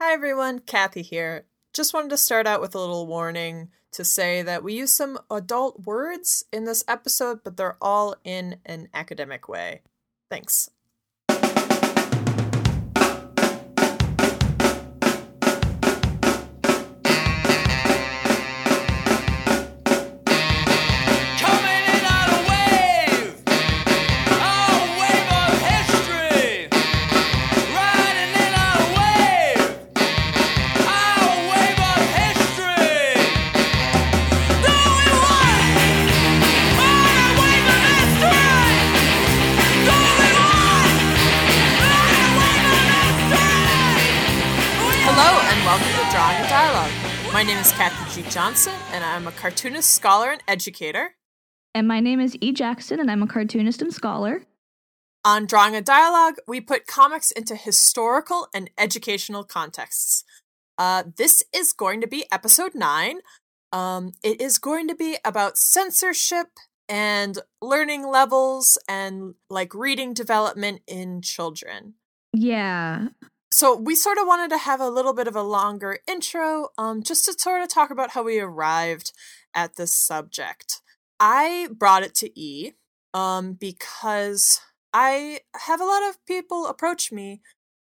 Hi everyone, Kathy here. Just wanted to start out with a little warning to say that we use some adult words in this episode, but they're all in an academic way. Thanks. Johnson, and I'm a cartoonist, scholar, and educator. And my name is E. Jackson, and I'm a cartoonist and scholar. On Drawing a Dialogue, we put comics into historical and educational contexts. Uh, this is going to be episode nine. Um, it is going to be about censorship and learning levels and like reading development in children. Yeah. So we sort of wanted to have a little bit of a longer intro, um, just to sort of talk about how we arrived at this subject. I brought it to E, um, because I have a lot of people approach me,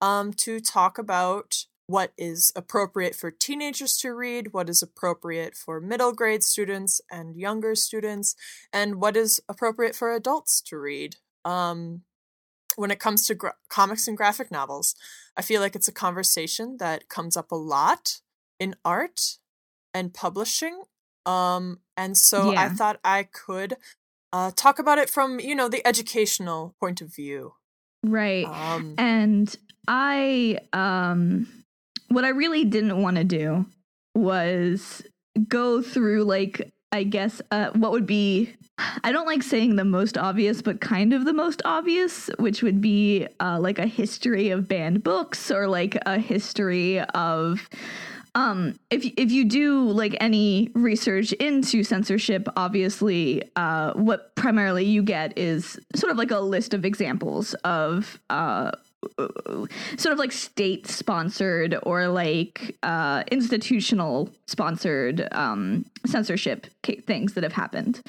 um, to talk about what is appropriate for teenagers to read, what is appropriate for middle grade students and younger students, and what is appropriate for adults to read. Um, when it comes to gra- comics and graphic novels, I feel like it's a conversation that comes up a lot in art and publishing. Um, and so I thought I could uh, talk about it from, you know, the educational point of view. Right. Um, and I, um, what I really didn't want to do was go through, like, I guess, uh, what would be. I don't like saying the most obvious, but kind of the most obvious, which would be uh, like a history of banned books or like a history of um if if you do like any research into censorship obviously uh what primarily you get is sort of like a list of examples of uh sort of like state sponsored or like uh institutional sponsored um censorship ca- things that have happened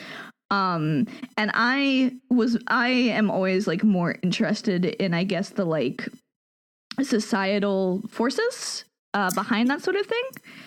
um and i was i am always like more interested in i guess the like societal forces uh, behind that sort of thing.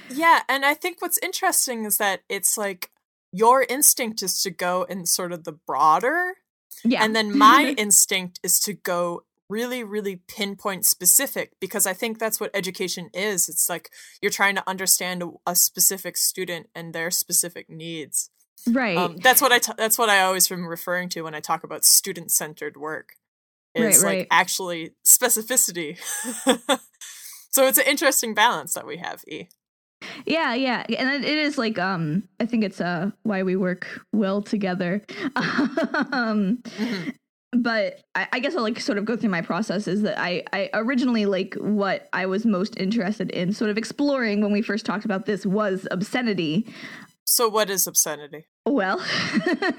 yeah, and I think what's interesting is that it's like your instinct is to go in sort of the broader Yeah, And then my instinct is to go really, really pinpoint specific because I think that's what education is. It's like you're trying to understand a, a specific student and their specific needs. Right, Um, that's what I t- that's what I always am referring to when I talk about student centered work. Is Right, like right. actually specificity. so it's an interesting balance that we have. E. yeah, yeah, and it, is like um, I think it's uh why we work well together. um, Mhm. but I, I guess I'll like sort of go through my process. Is that I I originally like what I was most interested in, sort of exploring when we first talked about this was obscenity. So what is obscenity? Well,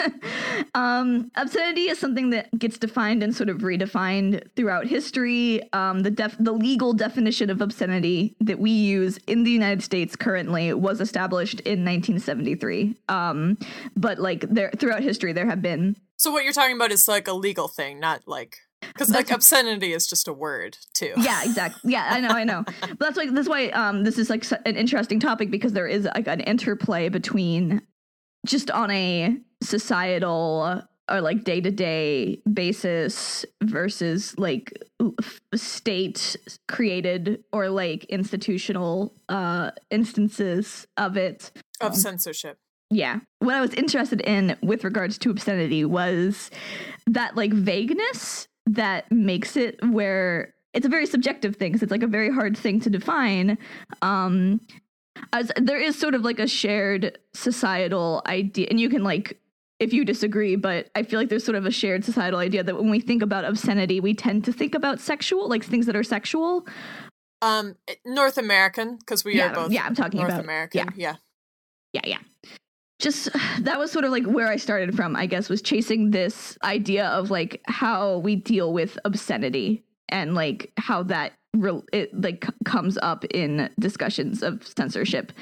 um, obscenity is something that gets defined and sort of redefined throughout history. Um, the def- the legal definition of obscenity that we use in the United States currently was established in 1973. Um, but like there throughout history, there have been So what you're talking about is like a legal thing, not like because like obscenity is just a word too. yeah exactly yeah i know i know but that's why that's why um this is like an interesting topic because there is like an interplay between just on a societal or like day-to-day basis versus like state created or like institutional uh instances of it of censorship. yeah what i was interested in with regards to obscenity was that like vagueness that makes it where it's a very subjective thing 'cause it's like a very hard thing to define um as there is sort of like a shared societal idea and you can like if you disagree but i feel like there's sort of a shared societal idea that when we think about obscenity we tend to think about sexual like things that are sexual Um, North American because we Yeah, are both yeah, I'm talking North about- American. Yeah. yeah yeah just that was sort of like where i started from i guess was chasing this idea of like how we deal with obscenity and like how that re- it like comes up in discussions of censorship.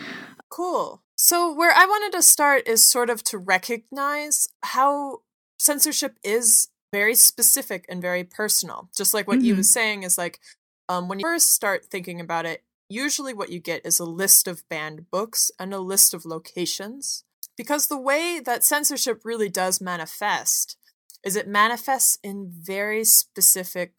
Cool. So, where I wanted to start is sort of to recognize how censorship is very specific and very personal. Just like what you Mhm. was saying is like, um, when you first start thinking about it, usually what you get is a list of banned books and a list of locations. Because the way that censorship really does manifest is it manifests in very specific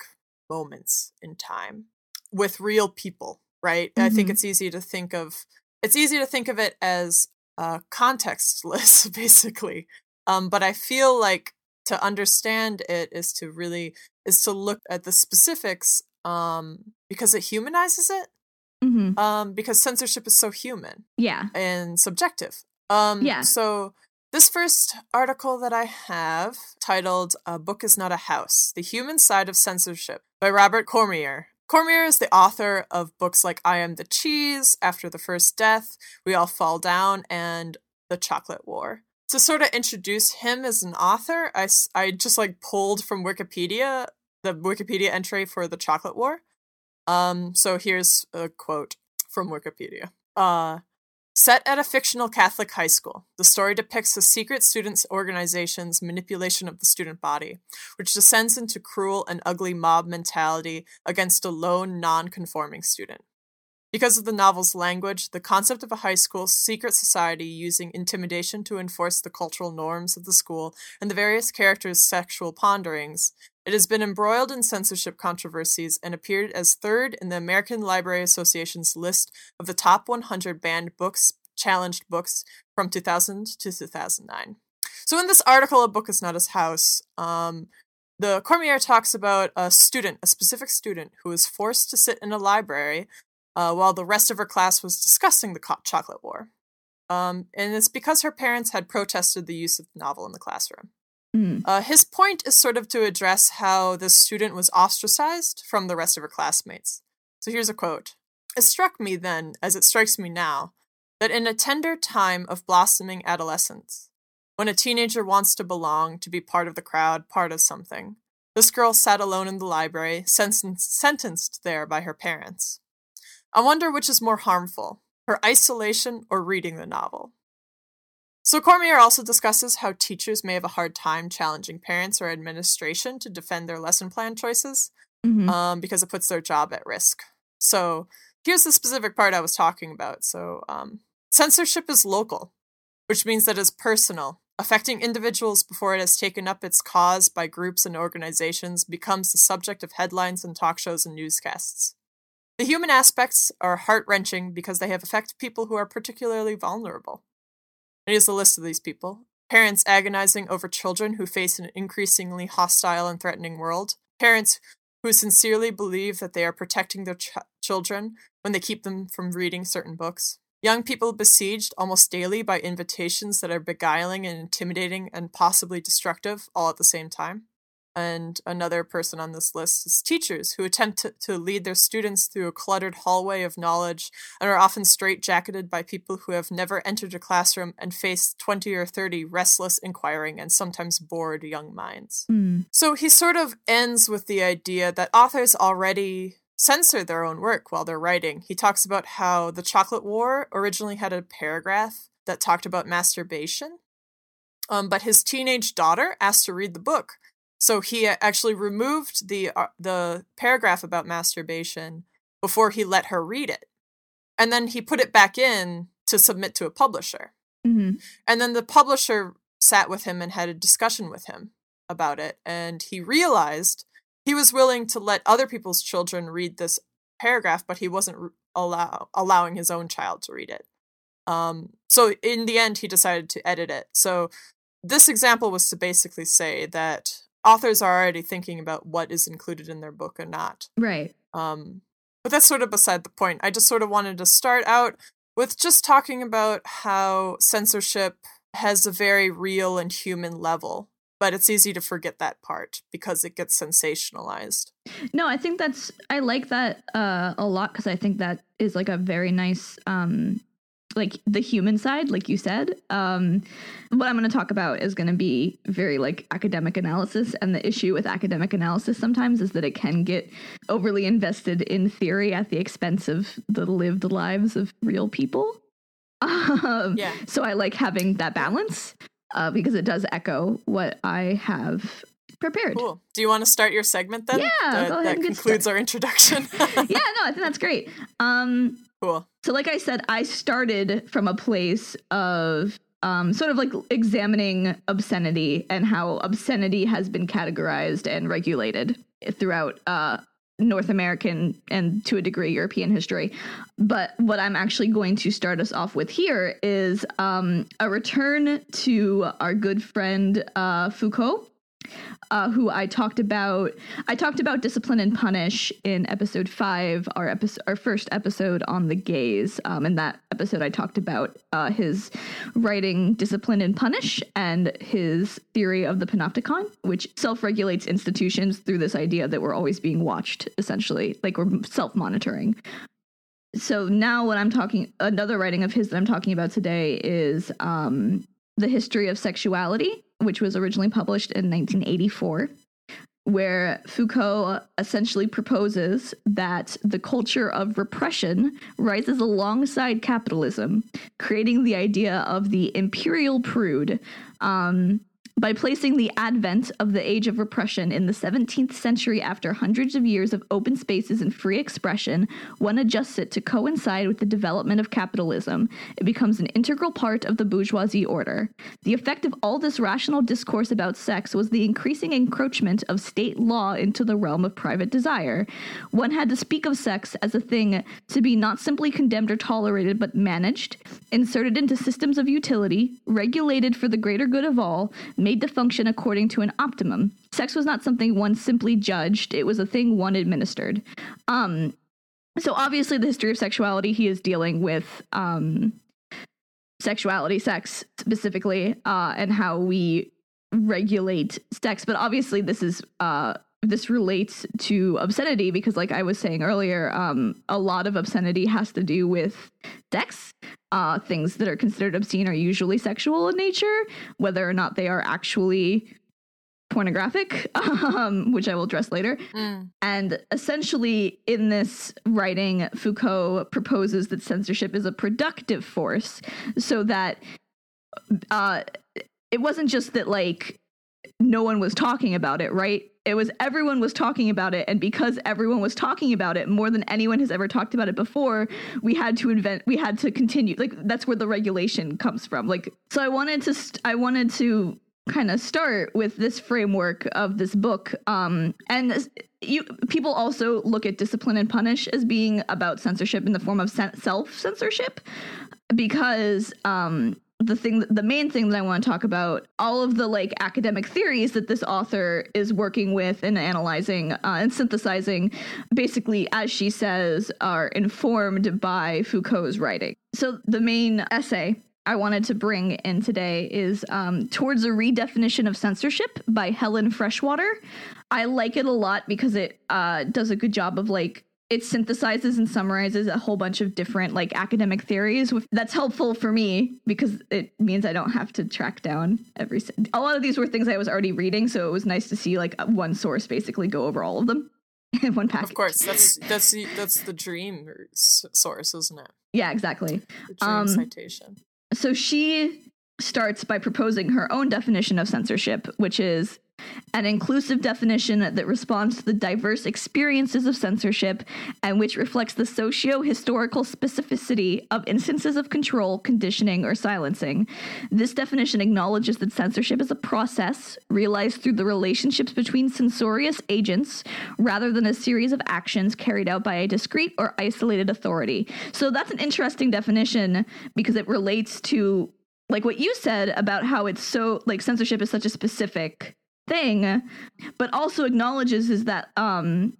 moments in time with real people, right? I think Mhm. it's easy to think of it's easy to think of it as uh, contextless, basically. Um, but I feel like to understand it is to really is to look at the specifics um, because it humanizes it. hmm Um, because censorship is so human Yeah. and subjective. Um, Yeah. So this first article that I have titled "A Book Is Not a House: The Human Side of Censorship" by Robert Cormier. Cormier is the author of books like "I Am the Cheese," "After the First Death," "We All Fall Down," and "The Chocolate War." To sort of introduce him as an author, I, I just like pulled from Wikipedia the Wikipedia entry for the Chocolate War. Um, so here's a quote from Wikipedia. Uh, Set at a fictional Catholic high school, the story depicts a secret students' organization's manipulation of the student body, which descends into cruel and ugly mob mentality against a lone, non conforming student. Because of the novel's language, the concept of a high school secret society using intimidation to enforce the cultural norms of the school and the various characters' sexual ponderings, it has been embroiled in censorship controversies and appeared as third in the American Library Association's list of the top 100 banned books, challenged books from 2000 to 2009. So, in this article, A Book is Not His House, um, the Cormier talks about a student, a specific student, who was forced to sit in a library uh, while the rest of her class was discussing the co- chocolate war. Um, and it's because her parents had protested the use of the novel in the classroom. Mm. Uh, his point is sort of to address how this student was ostracized from the rest of her classmates. So here's a quote It struck me then, as it strikes me now, that in a tender time of blossoming adolescence, when a teenager wants to belong, to be part of the crowd, part of something, this girl sat alone in the library, sen- sentenced there by her parents. I wonder which is more harmful, her isolation or reading the novel. So Cormier also discusses how teachers may have a hard time challenging parents or administration to defend their lesson plan choices hmm um, because it puts their job at risk. So here's the specific part I was talking about. So um, censorship is local, which means that it's personal, affecting individuals before it has taken up its cause by groups and organizations, becomes the subject of headlines and talk shows and newscasts. The human aspects are heart wrenching because they have affected people who are particularly vulnerable. Here's a list of these people parents agonizing over children who face an increasingly hostile and threatening world, parents who sincerely believe that they are protecting their ch- children when they keep them from reading certain books. Young people besieged almost daily by invitations that are beguiling and intimidating and possibly destructive all at the same time. And another person on this list is teachers who attempt to, to lead their students through a cluttered hallway of knowledge and are often straitjacketed by people who have never entered a classroom and face 20 or 30 restless, inquiring, and sometimes bored young minds. Mm. So he sort of ends with the idea that authors already censor their own work while they're writing. He talks about how the Chocolate War originally had a paragraph that talked about masturbation, um, but his teenage daughter asked to read the book. So he actually removed the uh, the paragraph about masturbation before he let her read it, and then he put it back in to submit to a publisher. hmm And then the publisher sat with him and had a discussion with him about it. And he realized he was willing to let other people's children read this paragraph, but he wasn't allow- allowing his own child to read it. Um, so in the end, he decided to edit it. So this example was to basically say that authors are already thinking about what is included in their book or not. Right. Um, but that's sort of beside the point. I just sort of wanted to start out with just talking about how censorship has a very real and human level, but it's easy to forget that part because it gets sensationalized. No, I think that's I like that uh, a lot because I think that is like a very nice um, like the human side, like you said. Um, what I'm going to talk about is going to be very like academic analysis, and the issue with academic analysis sometimes is that it can get overly invested in theory at the expense of the lived lives of real people. Um, Yeah. So I like having that balance uh, because it does echo what I have prepared. Cool. Do you want to start your segment then? Yeah, That, go ahead that and get concludes our introduction. yeah, no, I think that's great. Um, cool. so, like I said, I started from a place of um, sort of like examining obscenity and how obscenity has been categorized and regulated throughout uh, North American and to a degree European history. But what I'm actually going to start us off with here is um, a return to our good friend uh, Foucault uh, who I talked about. I talked about discipline and punish in episode five, our episode, our first episode on the gays. Um, in that episode, I talked about uh, his writing discipline and punish and his theory of the panopticon, which self-regulates institutions through this idea that we're always being watched, essentially, like we're self-monitoring. So now, what I'm talking, another writing of his that I'm talking about today is um, the history of sexuality which was originally published in 1984, where Foucault essentially proposes that the culture of repression rises alongside capitalism, creating the idea of the imperial prude. Um, by placing the advent of the age of repression in the 17th century after hundreds of years of open spaces and free expression, one adjusts it to coincide with the development of capitalism. It becomes an integral part of the bourgeoisie order. The effect of all this rational discourse about sex was the increasing encroachment of state law into the realm of private desire. One had to speak of sex as a thing to be not simply condemned or tolerated, but managed, inserted into systems of utility, regulated for the greater good of all, made to function according to an optimum. Sex was not something one simply judged, it was a thing one administered. Um, so obviously the history of sexuality he is dealing with um, sexuality, sex specifically, uh, and how we regulate sex. But obviously this is uh, this relates to obscenity because like I was saying earlier, um, a lot of obscenity has to do with sex. Uh, things that are considered obscene are usually sexual in nature, whether or not they are actually pornographic, um, which I will address later. Mm. And essentially, in this writing, Foucault proposes that censorship is a productive force so that uh, it wasn't just that, like, no one was talking about it, right? It was everyone was talking about it. And because everyone was talking about it more than anyone has ever talked about it before, we had to invent, we had to continue. Like, that's where the regulation comes from. Like, so I wanted to, st- I wanted to kind of start with this framework of this book um and this- you people also look at discipline and punish as being about censorship in the form of self censorship because um the thing the main thing that I want to talk about all of the like academic theories that this author is working with and analyzing uh, and synthesizing basically as she says are informed by Foucault's writing. So the main essay I wanted to bring in today is um, Towards a Redefinition of Censorship by Helen Freshwater. I like it a lot because it uh, does a good job of like it synthesizes and summarizes a whole bunch of different like academic theories. With, that's helpful for me because it means I don't have to track down every. a lot of these were things I was already reading, so it was nice to see like one source basically go over all of them in one package. Of course, that's that's the, that's the dream source, isn't it? Yeah, exactly. The dream Um, citation. So she starts by proposing her own definition of censorship, which is an inclusive definition that responds to the diverse experiences of censorship and which reflects the socio historical specificity of instances of control, conditioning, or silencing. This definition acknowledges that censorship is a process realized through the relationships between censorious agents rather than a series of actions carried out by a discrete or isolated authority. So that's an interesting definition because it relates to like what you said about how it's so like censorship is such a specific thing but also acknowledges is that um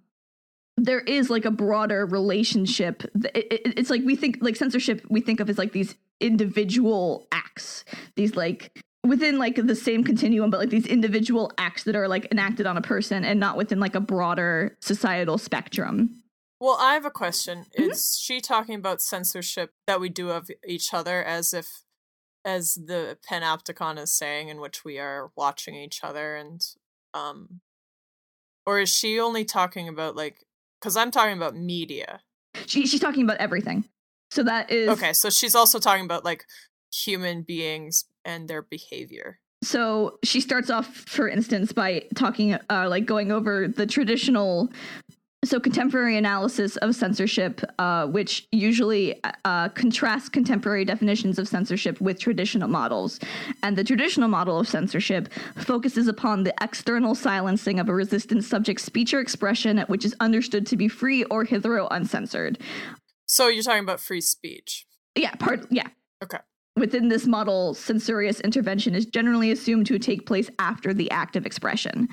there is like a broader relationship it, it- it's like we think like censorship we think of as like these individual acts these like within like the same continuum but like these individual acts that are like enacted on a person and not within like a broader societal spectrum Well, I have a question. Mhm. Is she talking about censorship that we do of each other as if as the panopticon is saying in which we are watching each other and um or is she only talking about like cuz I'm talking about media. She, she's talking about everything. So that is Okay, so she's also talking about like human beings and their behavior. So she starts off, for instance, by talking, uh, like going over the traditional, so contemporary analysis of censorship, uh, which usually uh, contrasts contemporary definitions of censorship with traditional models. And the traditional model of censorship focuses upon the external silencing of a resistant subject's speech or expression, which is understood to be free or hitherto uncensored. So you're talking about free speech. Yeah, part, yeah. Okay. Within this model, censorious intervention is generally assumed to take place after the act of expression.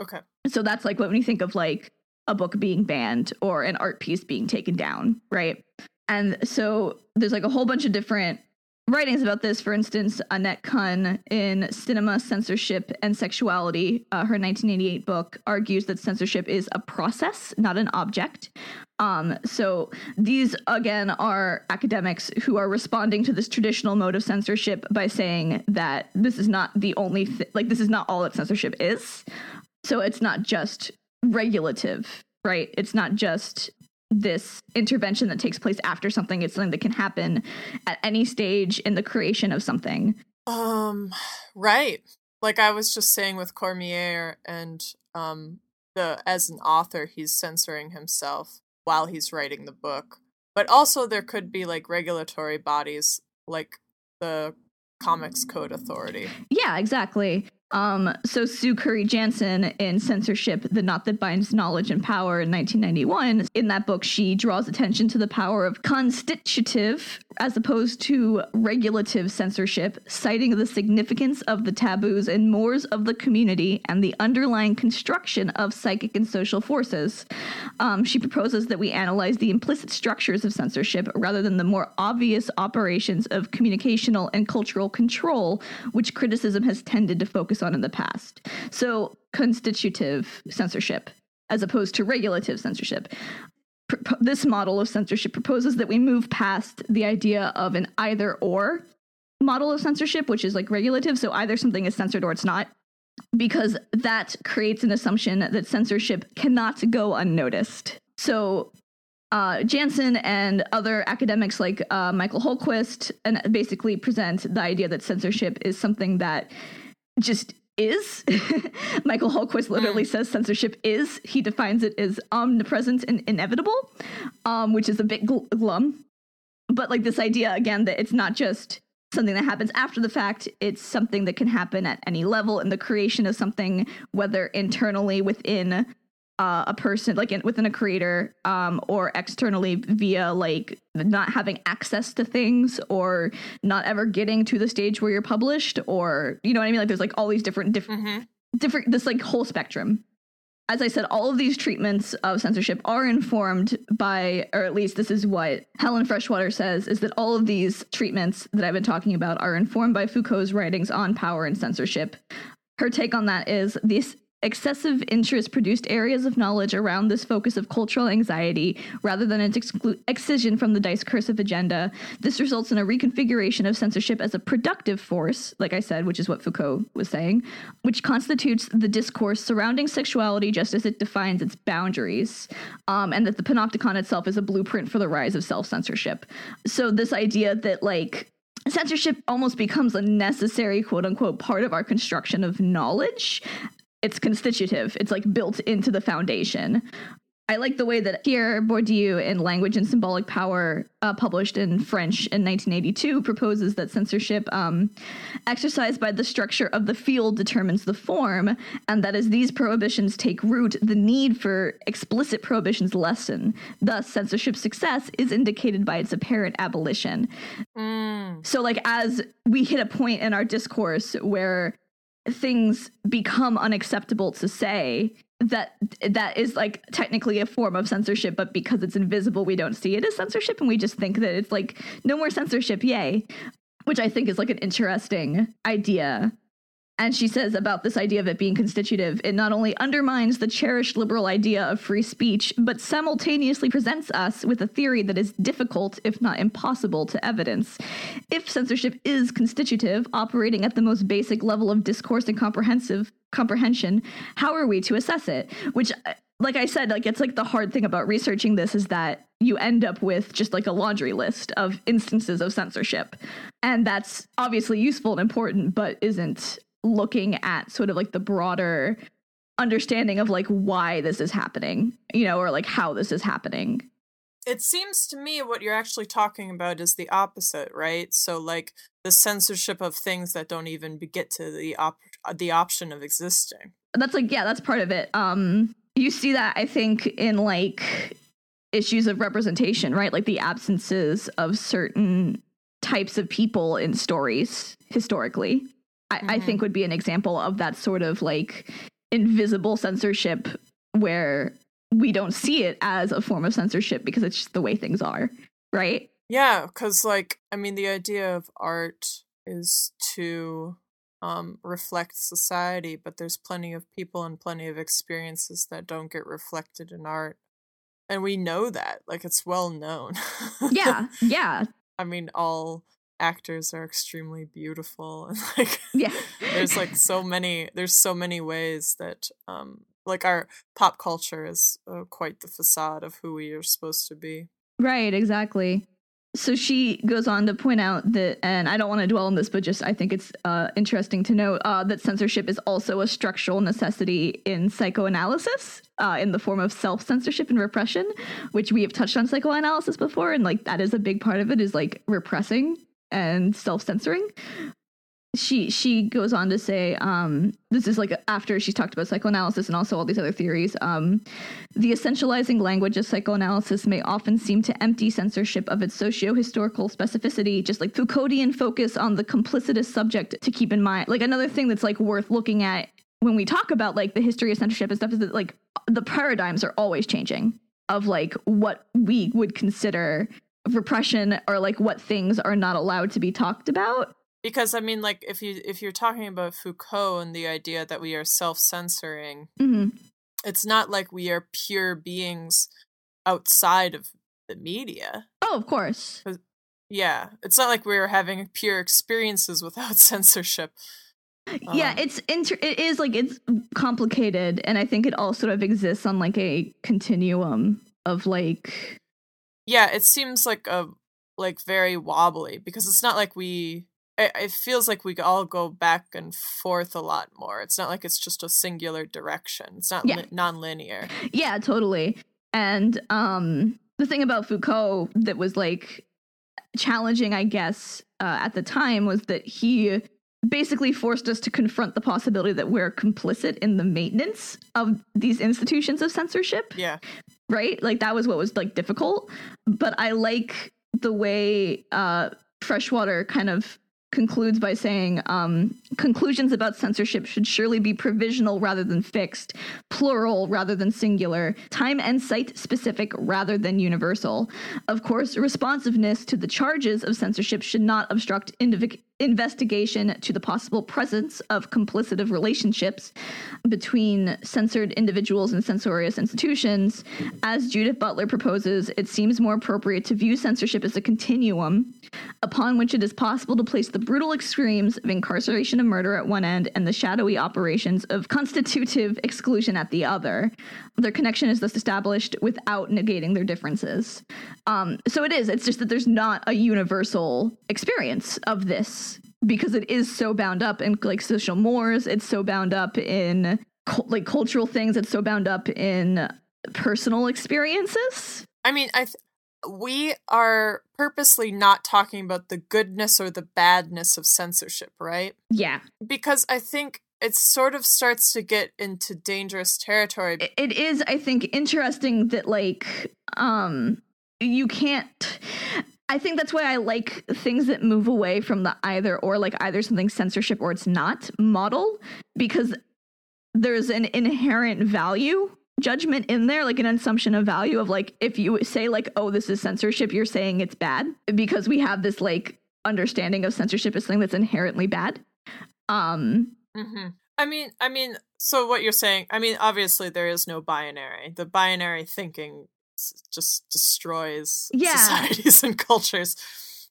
Okay. So that's like when you think of like a book being banned or an art piece being taken down, right? And so there's like a whole bunch of different writings about this. For instance, Annette Kuhn in Cinema, Censorship, and Sexuality, uh, her 1988 book, argues that censorship is a process, not an object. Um, so these again are academics who are responding to this traditional mode of censorship by saying that this is not the only th- like this is not all that censorship is. So it's not just regulative, right? It's not just this intervention that takes place after something. It's something that can happen at any stage in the creation of something. Um right. Like I was just saying with Cormier and um the as an author he's censoring himself while he's writing the book. But also there could be like regulatory bodies like the Comics Code Authority. Yeah, exactly. Um, so Sue Curry Jansen in Censorship, The Knot That Binds Knowledge and Power in 1991, in that book, she draws attention to the power of constitutive as opposed to regulative censorship, citing the significance of the taboos and mores of the community and the underlying construction of psychic and social forces. Um, she proposes that we analyze the implicit structures of censorship rather than the more obvious operations of communicational and cultural control, which criticism has tended to focus on in the past. So, constitutive censorship as opposed to regulative censorship. This model of censorship proposes that we move past the idea of an either or model of censorship, which is like regulative. So, either something is censored or it's not because that creates an assumption that censorship cannot go unnoticed. So, uh, Jansen and other academics like uh, Michael Holquist and basically present the idea that censorship is something that just is. Michael Holquist literally says censorship is. He defines it as omnipresent and inevitable, um, which is a bit gl- glum. But like this idea again that it's not just something that happens after the fact, it's something that can happen at any level in the creation of something, whether internally within uh, a person, like in, within a creator, um, or externally via like not having access to things or not ever getting to the stage where you're published, or you know what I mean? Like there's like all these different different hmm different this like whole spectrum. As i said all of these treatments of censorship are informed by or at least this is what helen freshwater says is that all of these treatments that i've been talking about are informed by foucault's writings on power and censorship. Her take on that is this excessive interest produced areas of knowledge around this focus of cultural anxiety rather than its exclu- excision from the discursive agenda. This results in a reconfiguration of censorship as a productive force, like I said, which is what Foucault was saying, which constitutes the discourse surrounding sexuality just as it defines its boundaries, um, and that the panopticon itself is a blueprint for the rise of self censorship. So, this idea that, like, censorship almost becomes a necessary quote unquote part of our construction of knowledge it's constitutive. It's like built into the foundation. I like the way that pierre bourdieu in language and symbolic power uh, published in french in 1982 proposes that censorship um, exercised by the structure of the field determines the form and that as these prohibitions take root the need for explicit prohibitions lessen. Thus censorship success is indicated by its apparent abolition. Mm. so, like, as we hit a point in our discourse where things become unacceptable to say, that that is like technically a form of censorship, but because it's invisible, we don't see it as censorship, and we just think that it's like no more censorship, yay! Which I think is like an interesting idea And she says about this idea of it being constitutive, it not only undermines the cherished liberal idea of free speech, but simultaneously presents us with a theory that is difficult, if not impossible, to evidence. If censorship is constitutive, operating at the most basic level of discourse and comprehensive comprehension, how are we to assess it? Which uh, like I said, like it's like the hard thing about researching this is that you end up with just like a laundry list of instances of censorship. And that's obviously useful and important, but isn't looking at sort of like the broader understanding of like why this is happening, you know, or like how this is happening. It seems to me what you're actually talking about is the opposite, right? So like the censorship of things that don't even get to the op- the option of existing. That's like yeah, that's part of it. Um you see that I think in like issues of representation, right? Like the absences of certain types of people in stories historically. I, I Mhm. think would be an example of that sort of like invisible censorship where we don't see it as a form of censorship because it's just the way things are, right? Yeah, because like I mean, the idea of art is to um, reflect society, but there's plenty of people and plenty of experiences that don't get reflected in art, and we know that. Like it's well known. Yeah, yeah, I mean, all actors are extremely beautiful, and like yeah. there's like so many. There's so many ways that um, like our pop culture is uh, quite the facade of who we are supposed to be. Right, exactly. So she goes on to point out that, and I don't want to dwell on this, but just I think it's uh, interesting to note uh, that censorship is also a structural necessity in psychoanalysis, uh, in the form of self censorship and repression, which we have touched on psychoanalysis before, and like that is a big part of it is like repressing and self censoring. She she goes on to say, um, this is like after she's talked about psychoanalysis and also all these other theories. Um, the essentializing language of psychoanalysis may often seem to empty censorship of its socio-historical specificity, just like Foucauldian focus on the complicitous subject to keep in mind. Like another thing that's like worth looking at when we talk about like the history of censorship and stuff is that like the paradigms are always changing of like what we would consider repression or like what things are not allowed to be talked about. because i mean like if you if you're talking about foucault and the idea that we are self-censoring hmm it's not like we are pure beings outside of the media Oh, of course. yeah it's not like we're having pure experiences without censorship yeah Um, it's inter- it is like it's complicated and i think it all sort of exists on like a continuum of like yeah it seems like a like very wobbly because it's not like we it, it feels like we all go back and forth a lot more. It's not like it's just a singular direction. It's not Yeah. li- non-linear. Yeah totally. And um the thing about foucault that was like challenging i guess uh, at the time was that he basically forced us to confront the possibility that we're complicit in the maintenance of these institutions of censorship. Yeah right? Like that was what was like difficult. But I like the way uh Freshwater kind of concludes by saying um, conclusions about censorship should surely be provisional rather than fixed, plural rather than singular, time and site specific rather than universal. Of course, responsiveness to the charges of censorship should not obstruct indiv- investigation to the possible presence of complicitive relationships between censored individuals and censorious institutions. As Judith Butler proposes, it seems more appropriate to view censorship as a continuum upon which it is possible to place the brutal extremes of incarceration and murder at one end and the shadowy operations of constitutive exclusion at the other. Their connection is thus established without negating their differences. Um, so it is, it's just that there's not a universal experience of this because it is so bound up in like social mores, it's so bound up in like cultural things, it's so bound up in personal experiences. I mean, I th- we are purposely not talking about the goodness or the badness of censorship, right? Yeah. Because I think it sort of starts to get into dangerous territory. it- it is i think interesting that like um you can't i think that's why i like things that move away from the either or like either something censorship or it's not model because there's an inherent value judgment in there like an assumption of value of like if you say like oh this is censorship you're saying it's bad because we have this like understanding of censorship as something that's inherently bad um hmm I mean, I mean, so what you're saying? I mean, obviously there is no binary. The binary thinking just destroys Yeah. societies and cultures.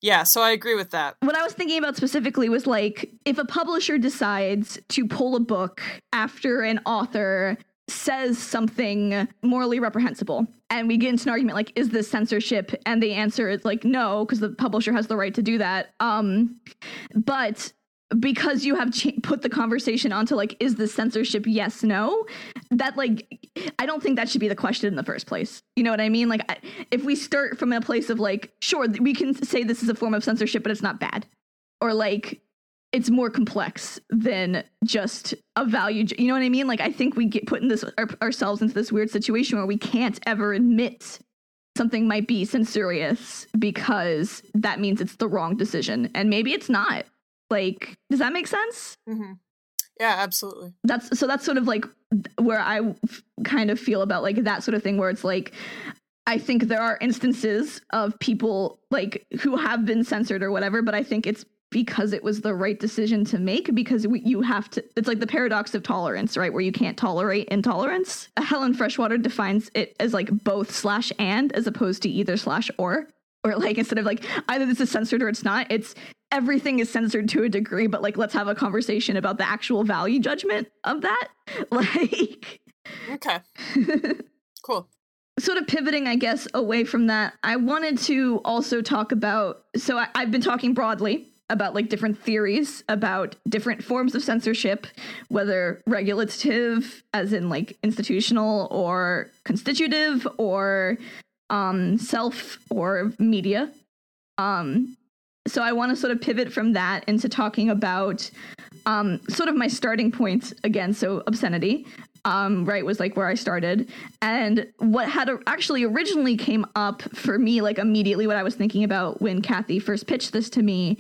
Yeah, so I agree with that. what I was thinking about specifically was like if a publisher decides to pull a book after an author says something morally reprehensible and we get into an argument like is this censorship and the answer is like no because the publisher has the right to do that um but because you have ch- put the conversation onto like is this censorship yes no? That like i don't think that should be the question in the first place. You know what i mean? Like I, if we start from a place of like sure we can say this is a form of censorship but it's not bad. Or like it's more complex than just a value you know what i mean? Like i think we get put in this our, ourselves into this weird situation where we can't ever admit something might be censorious because that means it's the wrong decision. And maybe it's not like does that make sense? Hmm Yeah, absolutely. that's so that's sort of like where I f- kind of feel about like that sort of thing where it's like I think there are instances of people like who have been censored or whatever, but I think it's because it was the right decision to make because we, you have to it's like the paradox of tolerance right where you can't tolerate intolerance. Helen freshwater defines it as like both slash and as opposed to either slash or or like instead of like either this is censored or it's not it's everything is censored to a degree but like let's have a conversation about the actual value judgment of that. Like Okay, cool. sort of pivoting i guess away from that i wanted to also talk about so I, i've been talking broadly about like different theories about different forms of censorship whether regulative as in like institutional or constitutive or um self or media. Um so i want to sort of pivot from that into talking about um sort of my starting point again so obscenity um, right was like where I started. And what had actually originally came up for me, like immediately, what I was thinking about when Kathy first pitched this to me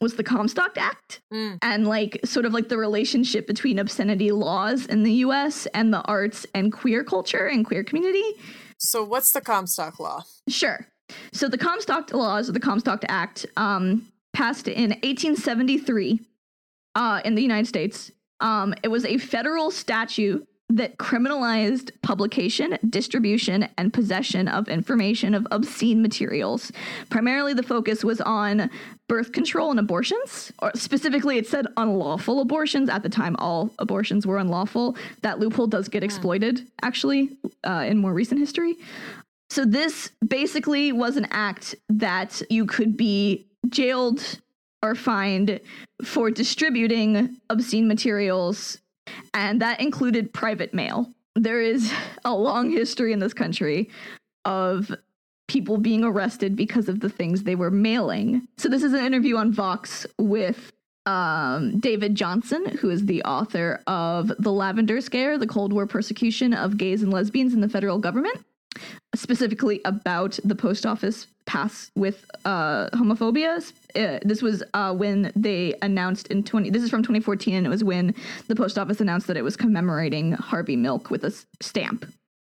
was the Comstock Act Mm. and like sort of like the relationship between obscenity laws in the US and the arts and queer culture and queer community. So, what's the Comstock law? Sure. So the Comstock laws, or the Comstock Act, um, passed in 1873 uh, in the United States. Um, it was a federal statute that criminalized publication, distribution, and possession of information of obscene materials. Primarily, the focus was on birth control and abortions, or specifically, it said unlawful abortions. At the time, all abortions were unlawful. That loophole does get exploited, actually, uh, in more recent history. So this basically was an act that you could be jailed or fined for distributing obscene materials, and that included private mail. There is a long history in this country of people being arrested because of the things they were mailing. So this is an interview on Vox with um, David Johnson, who is the author of The Lavender Scare, the Cold War persecution of gays and lesbians in the federal government specifically about the post office pass with uh, homophobia. Uh, this was uh, when they announced in 20 this is from 2014 and it was when the post office announced that it was commemorating Harvey Milk with a s- stamp.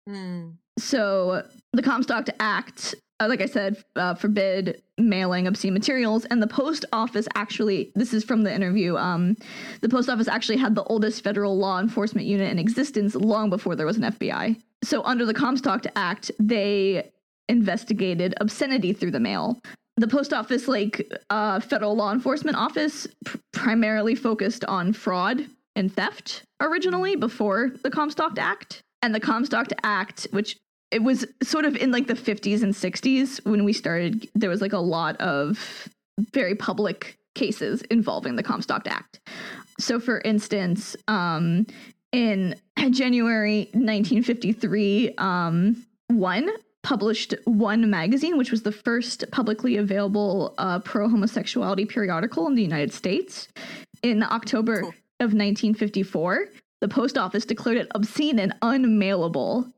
Mm. So the Comstock Act, uh, like I said, uh, forbid mailing obscene materials, and the post office actually, this is from the interview, um, the post office actually had the oldest federal law enforcement unit in existence long before there was an FBI. So under the Comstock Act, they investigated obscenity through the mail. The post office, like uh, federal law enforcement office, pr- primarily focused on fraud and theft originally before the Comstock Act. And the Comstock Act, which it was sort of in like the 50s and 60s when we started, there was like a lot of very public cases involving the Comstock Act. So, for instance, um, in January 1953, um, One published One magazine, which was the first publicly available uh, pro homosexuality periodical in the United States. In October Cool. of 1954, the post office declared it obscene and unmailable.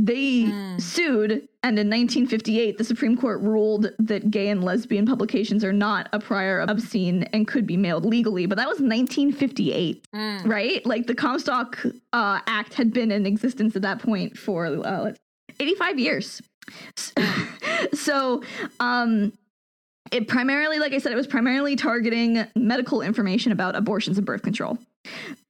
They Mm. sued, and in 1958, the Supreme Court ruled that gay and lesbian publications are not a prior obscene and could be mailed legally. But that was 1958 Mm. right? Like the Comstock uh, Act had been in existence at that point for uh, 85 years. so, um, it primarily, like I said, it was primarily targeting medical information about abortions and birth control.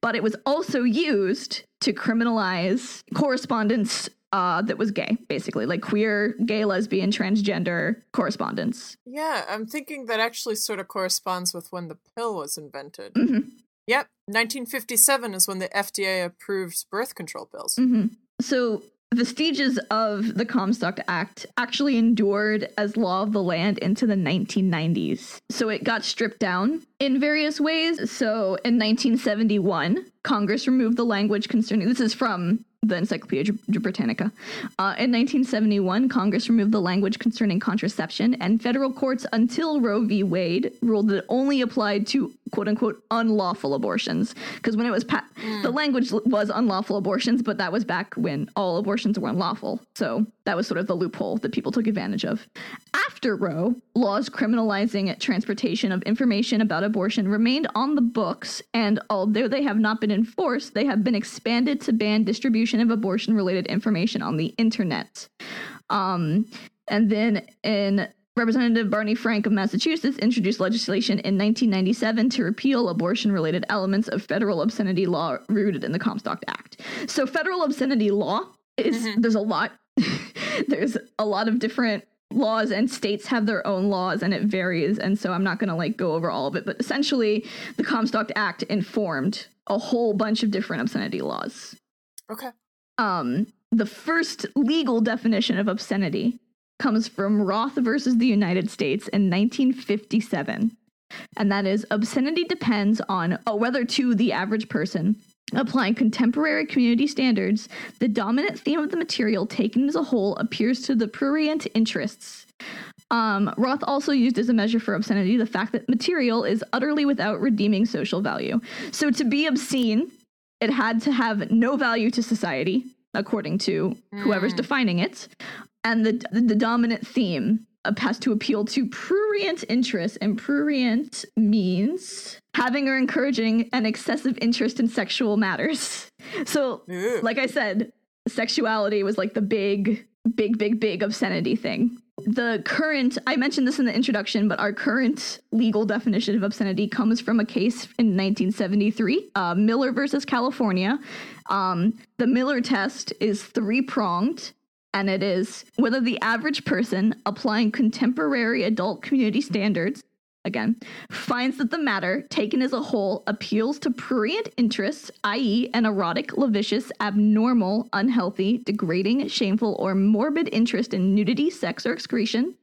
but it was also used to criminalize correspondence uh, that was gay, basically, like queer, gay, lesbian, transgender correspondence. Yeah, I'm thinking that actually sort of corresponds with when the pill was invented. Mhm. Yep, 1957 is when the FDA approved birth control pills. hmm So vestiges of the Comstock Act actually endured as law of the land into the 1990s. So it got stripped down in various ways. So in 1971, Congress removed the language concerning this is from the Encyclopedia Br- Britannica. Uh, in 1971, Congress removed the language concerning contraception, and federal courts until Roe v. Wade ruled that it only applied to quote unquote unlawful abortions. Because when it was pa- the language was unlawful abortions, but that was back when all abortions were unlawful. So that was sort of the loophole that people took advantage of. After Roe, laws criminalizing transportation of information about abortion remained on the books, and although they have not been enforced, they have been expanded to ban distribution of abortion related information on the internet. Um, and then in Representative Barney Frank of Massachusetts introduced legislation in 1997 to repeal abortion related elements of federal obscenity law rooted in the Comstock Act. So, federal obscenity law is there's a lot. there's a lot of different laws and states have their own laws and it varies and so i'm not going to like go over all of it but essentially the comstock act informed a whole bunch of different obscenity laws Okay. um, the first legal definition of obscenity comes from Roth versus the United States in 1957. And that is obscenity depends on oh, whether to the average person applying contemporary community standards, the dominant theme of the material taken as a whole appears to the prurient interests. Um, Roth also used as a measure for obscenity the fact that material is utterly without redeeming social value. So to be obscene, it had to have no value to society, according to whoever's Mm. defining it. And the, the, the dominant theme has to appeal to prurient interest, and prurient means having or encouraging an excessive interest in sexual matters. So, Ooh. like I said, sexuality was like the big, big, big, big obscenity thing. The current, I mentioned this in the introduction, but our current legal definition of obscenity comes from a case in 1973, uh, Miller versus California. Um, the Miller test is three pronged, and it is whether the average person applying contemporary adult community standards again, finds that the matter, taken as a whole, appeals to prurient interests, i.e., an erotic, lascivious, abnormal, unhealthy, degrading, shameful, or morbid interest in nudity, sex, or excretion.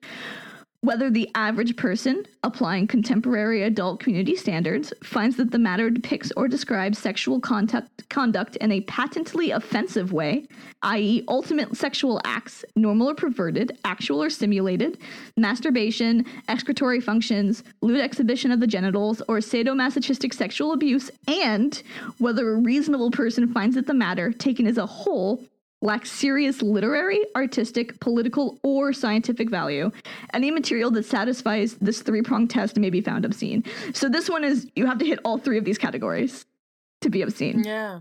Whether the average person, applying contemporary adult community standards, finds that the matter depicts or describes sexual conduct, conduct in a patently offensive way, i.e., ultimate sexual acts, normal or perverted, actual or simulated, masturbation, excretory functions, lewd exhibition of the genitals, or sadomasochistic sexual abuse, and whether a reasonable person finds that the matter, taken as a whole, lacks serious literary, artistic, political, or scientific value. Any material that satisfies this three pronged test may be found obscene. So this one is you have to hit all three of these categories to be obscene. Yeah.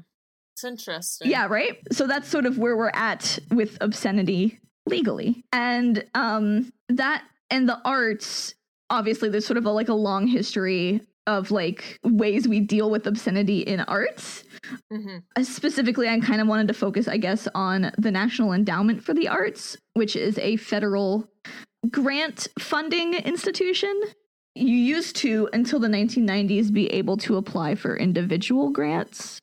It's interesting. Yeah, right? So that's sort of where we're at with obscenity legally. And um that and the arts, obviously there's sort of a, like a long history of like ways we deal with obscenity in arts. hmm Uh, Specifically, I kind of wanted to focus, I guess, on the National Endowment for the Arts, which is a federal grant funding institution. You used to, until the 1990s, be able to apply for individual grants.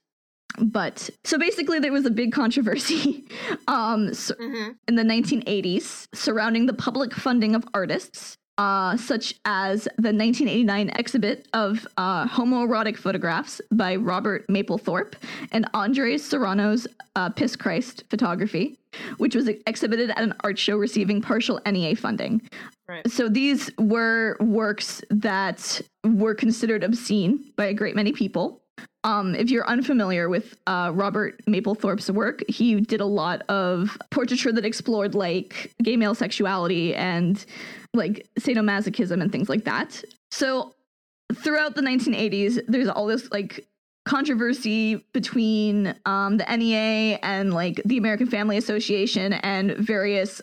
But so basically, there was a big controversy um, so hmm in the 1980s surrounding the public funding of artists, uh, such as the 1989 exhibit of uh, homoerotic photographs by Robert Mapplethorpe and Andres Serrano's uh, Piss Christ photography, which was exhibited at an art show receiving partial NEA funding. Right. So these were works that were considered obscene by a great many people. Um, if you're unfamiliar with uh, Robert Mapplethorpe's work, he did a lot of portraiture that explored like gay male sexuality and like sadomasochism and things like that. So throughout the 1980s, there's all this like controversy between um, the NEA and like the American Family Association and various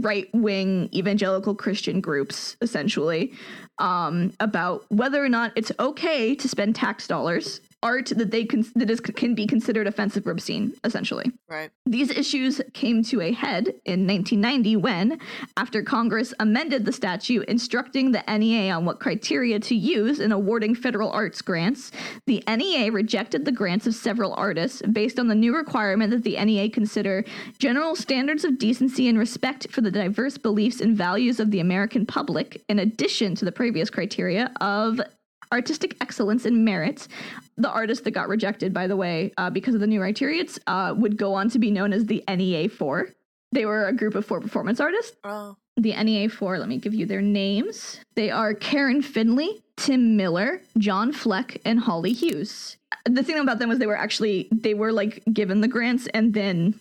right wing evangelical Christian groups, essentially, um, about whether or not it's okay to spend tax dollars art that they can that is can be considered offensive or obscene essentially Right. these issues came to a head in 1990 when, after Congress amended the statute instructing the NEA on what criteria to use in awarding federal arts grants, the NEA rejected the grants of several artists based on the new requirement that the NEA consider general standards of decency and respect for the diverse beliefs and values of the American public, in addition to the previous criteria of artistic excellence and merit. The artist that got rejected, by the way, uh, because of the new criteria, uh, would go on to be known as the NEA 4. They were a group of four performance artists. Oh. The NEA 4, let me give you their names. They are Karen Finley, Tim Miller, John Fleck, and Holly Hughes. The thing about them was they were actually, they were like given the grants and then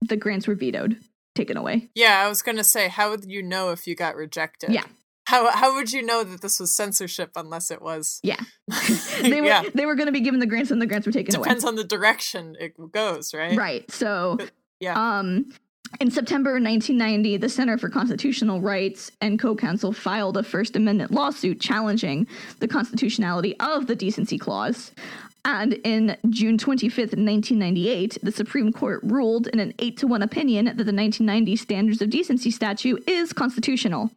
the grants were vetoed, taken away. Yeah, I was gonna say, how would you know if you got rejected? Yeah. How how would you know that this was censorship unless it was? Yeah. They were, yeah. they were going to be given the grants and the grants were taken away. It depends on the direction it goes, right? Right. So, Yeah. um, in September 1990, the Center for Constitutional Rights and co-counsel filed a First Amendment lawsuit challenging the constitutionality of the Decency Clause. And in June 25th, 1998, the Supreme Court ruled in an 8 to 1 opinion that the 1990 Standards of Decency statute is constitutional.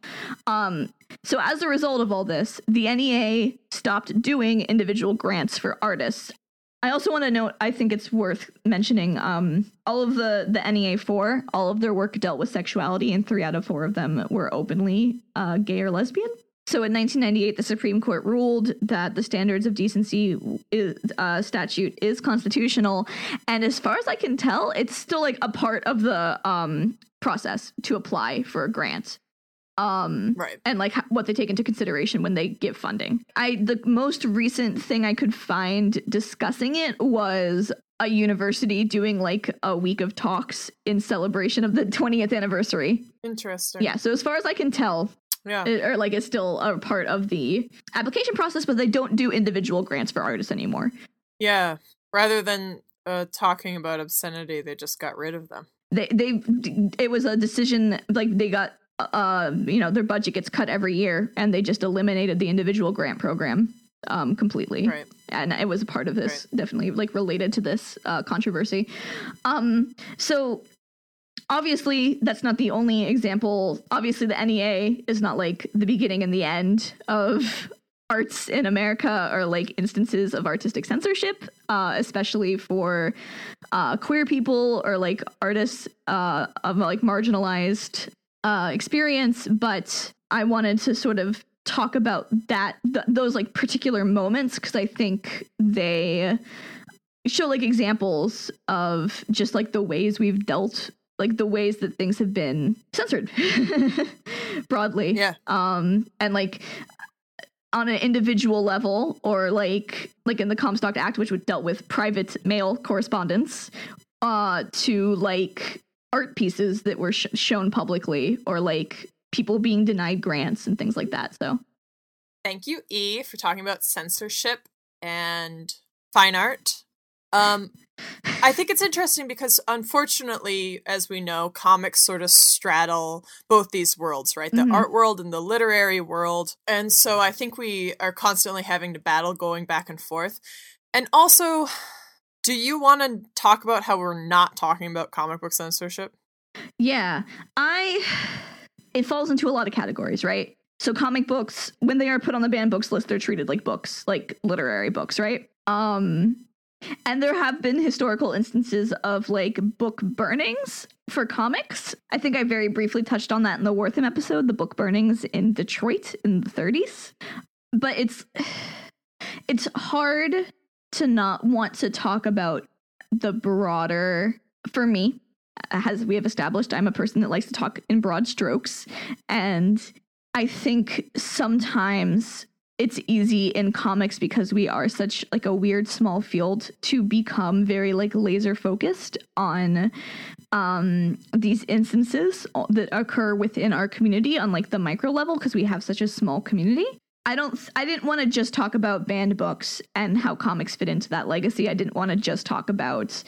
Um, so, as a result of all this, the NEA stopped doing individual grants for artists. I also want to note, I think it's worth mentioning um, all of the, the NEA 4, all of their work dealt with sexuality, and three out of four of them were openly uh, gay or lesbian. So in 1998, the Supreme Court ruled that the Standards of Decency is, uh, statute is constitutional. And as far as I can tell, it's still like a part of the um, process to apply for a grant. Um, Right. and like what they take into consideration when they give funding. I the most recent thing I could find discussing it was a university doing like a week of talks in celebration of the 20th anniversary. Interesting. Yeah, so as far as I can tell, Yeah. it, or like it's still a part of the application process, but they don't do individual grants for artists anymore. yeah. Rather than uh, talking about obscenity, they just got rid of them. They they it was a decision like they got uh you know their budget gets cut every year and they just eliminated the individual grant program um completely. Right. and it was a part of this definitely like related to this uh, controversy um so obviously that's not the only example. Obviously the nea is not like the beginning and the end of arts in america or like instances of artistic censorship uh, especially for uh, queer people or like artists uh, of like marginalized uh, experience. But i wanted to sort of talk about that th- those like particular moments because i think they show like examples of just like the ways we've dealt like the ways that things have been censored broadly Yeah. um and like on an individual level or like like in the comstock act which would dealt with private mail correspondence uh to like art pieces that were sh- shown publicly or like people being denied grants and things like that so Thank you, E, for talking about censorship and fine art. Um, I think it's interesting because, unfortunately, as we know, comics sort of straddle both these worlds, right? The Mhm. art world and the literary world. And so I think we are constantly having to battle going back and forth. And also, do you want to talk about how we're not talking about comic book censorship? Yeah, I. It falls into a lot of categories, right? So comic books, when they are put on the banned books list, they're treated like books, like literary books, right? Um, and there have been historical instances of like book burnings for comics. I think I very briefly touched on that in the Wertham episode, the book burnings in Detroit in the 30s. But it's it's hard to not want to talk about the broader for me as we have established, I'm a person that likes to talk in broad strokes. And I think sometimes it's easy in comics because we are such like a weird small field to become very like laser focused on um these instances that occur within our community on like the micro level because we have such a small community I don't I didn't want to just talk about banned books and how comics fit into that legacy. I didn't want to just talk about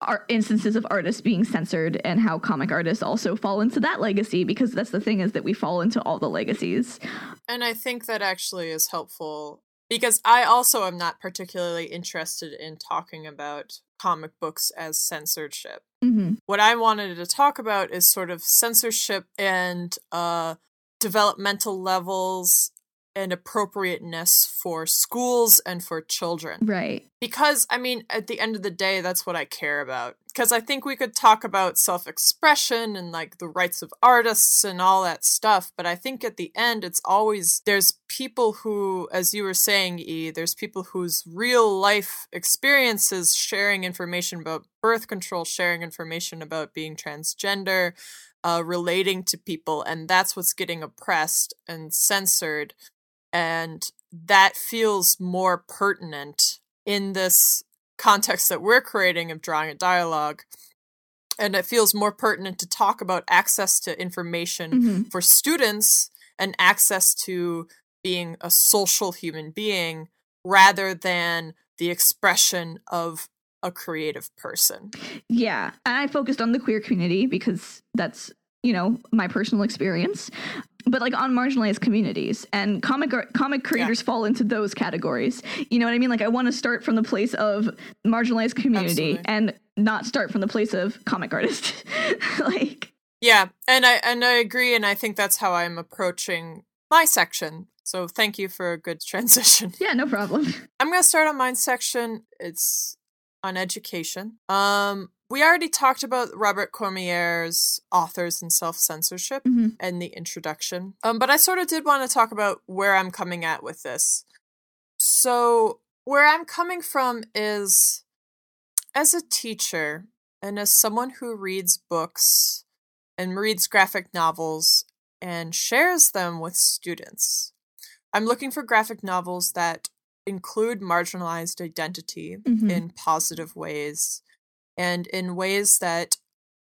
art instances of artists being censored and how comic artists also fall into that legacy because that's the thing is that we fall into all the legacies. And I think that actually is helpful because I also am not particularly interested in talking about comic books as censorship. hmm What I wanted to talk about is sort of censorship and uh, developmental levels and appropriateness for schools and for children. Right. Because, I mean, at the end of the day, that's what I care about. Because I think we could talk about self expression and like the rights of artists and all that stuff. But I think at the end, it's always there's people who, as you were saying, E, there's people whose real life experiences sharing information about birth control, sharing information about being transgender, uh, relating to people. And that's what's getting oppressed and censored and that feels more pertinent in this context that we're creating of drawing a dialogue and it feels more pertinent to talk about access to information hmm for students and access to being a social human being rather than the expression of a creative person. Yeah. And I focused on the queer community because that's, you know, my personal experience. But like on marginalized communities and comic comic creators fall into those categories. You know what I mean? Like I want to start from the place of marginalized community Absolutely. and not start from the place of comic artist. like Yeah, and I and I agree and I think that's how I'm approaching my section. So thank you for a good transition. yeah, no problem. I'm going to start on mine section. It's on education. Um, we already talked about Robert Cormier's authors and self censorship hmm and the introduction. Um, but I sort of did want to talk about where I'm coming at with this. So, where I'm coming from is as a teacher and as someone who reads books and reads graphic novels and shares them with students. I'm looking for graphic novels that include marginalized identity Mhm. in positive ways and in ways that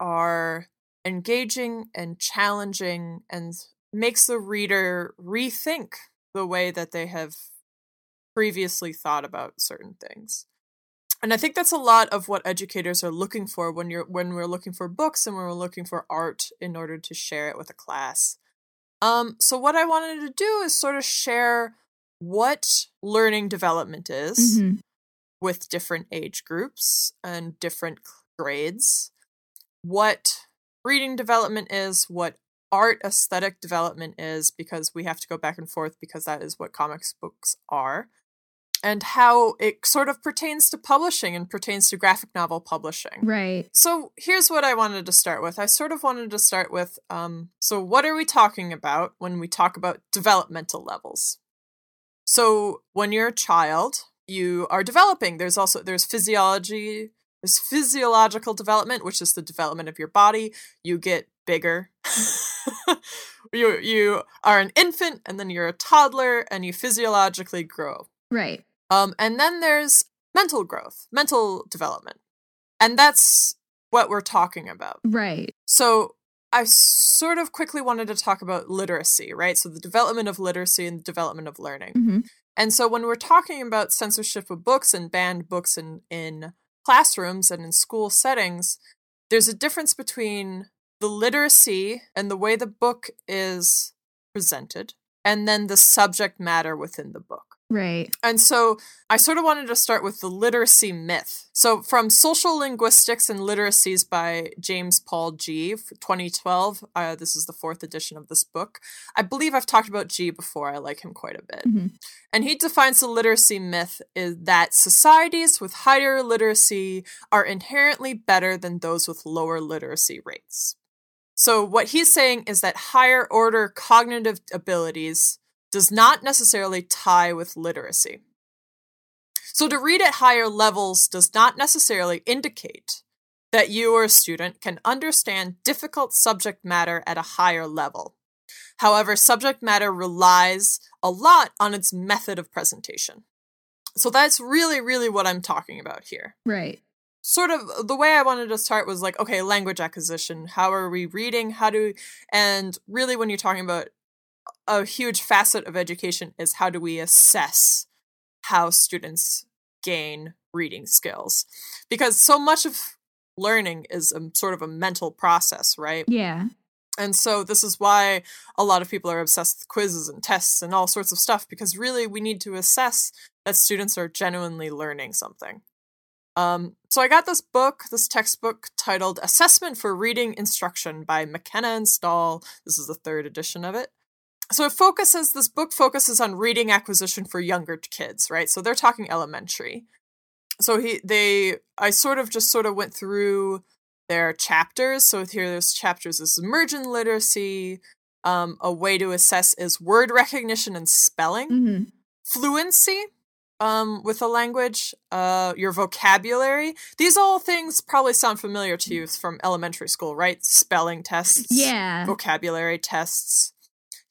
are engaging and challenging and makes the reader rethink the way that they have previously thought about certain things. And I think that's a lot of what educators are looking for when you're when we're looking for books and when we're looking for art in order to share it with a class. Um, so what I wanted to do is sort of share what learning development is hmm with different age groups and different grades, what reading development is, what art aesthetic development is, because we have to go back and forth because that is what comics books are, and how it sort of pertains to publishing and pertains to graphic novel publishing. Right. So here's what I wanted to start with. I sort of wanted to start with um, so, what are we talking about when we talk about developmental levels? So, when you're a child, you are developing. There's also there's physiology, there's physiological development, which is the development of your body. You get bigger. you you are an infant, and then you're a toddler, and you physiologically grow. Right. Um, and then there's mental growth, mental development. And that's what we're talking about. Right. So I sort of quickly wanted to talk about literacy, right? So the development of literacy and the development of learning. hmm And so when we're talking about censorship of books and banned books in, in classrooms and in school settings, there's a difference between the literacy and the way the book is presented, and then the subject matter within the book. Right. And so I sort of wanted to start with the literacy myth. So from Social Linguistics and Literacies by James Paul Gee. for 2012. Uh, this is the fourth edition of this book. I believe I've talked about Gee before. I like him quite a bit. Mhm. And he defines the literacy myth is that societies with higher literacy are inherently better than those with lower literacy rates. So what he's saying is that higher order cognitive abilities does not necessarily tie with literacy. So to read at higher levels does not necessarily indicate that you or a student can understand difficult subject matter at a higher level. However, subject matter relies a lot on its method of presentation. So that's really, really what I'm talking about here Right. sort of the way I wanted to start was like, okay, language acquisition. How are we reading? How do and really when you're talking about a huge facet of education is how do we assess how students gain reading skills? Because so much of learning is a, sort of a mental process, right? Yeah. And so this is why a lot of people are obsessed with quizzes and tests and all sorts of stuff because really we need to assess that students are genuinely learning something. Um, so I got this book, this textbook titled Assessment for Reading Instruction by McKenna and Stahl. This is the third edition of it. So it focuses, this book focuses on reading acquisition for younger kids, right? So they're talking elementary. So he, they, I sort of just sort of went through their chapters. So here there's chapters is emergent literacy. Um, a way to assess is word recognition and spelling, hmm fluency um, with a language, uh, your vocabulary. These all things probably sound familiar to you from elementary school, right? Spelling tests, Yeah. vocabulary tests.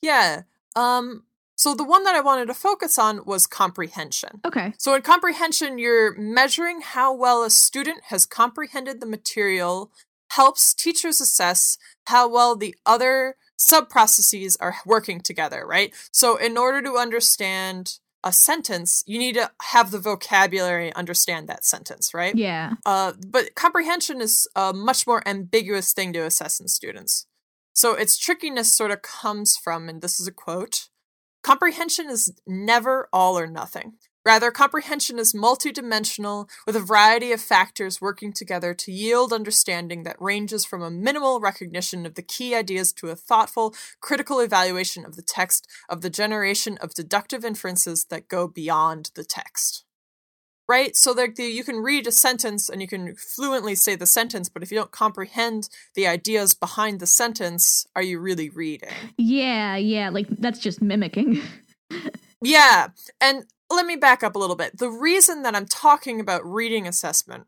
Yeah. Um, so the one that I wanted to focus on was comprehension. Okay. So in comprehension, you're measuring how well a student has comprehended the material, helps teachers assess how well the other sub processes are working together, right? So in order to understand a sentence, you need to have the vocabulary understand that sentence, right? Yeah. Uh, but comprehension is a much more ambiguous thing to assess in students. So its trickiness sort of comes from, and this is a quote comprehension is never all or nothing. Rather, comprehension is multidimensional with a variety of factors working together to yield understanding that ranges from a minimal recognition of the key ideas to a thoughtful, critical evaluation of the text, of the generation of deductive inferences that go beyond the text right? So like the, you can read a sentence and you can fluently say the sentence, but if you don't comprehend the ideas behind the sentence, are you really reading? Yeah. Yeah. Like that's just mimicking. Yeah, and let me back up a little bit. The reason that I'm talking about reading assessment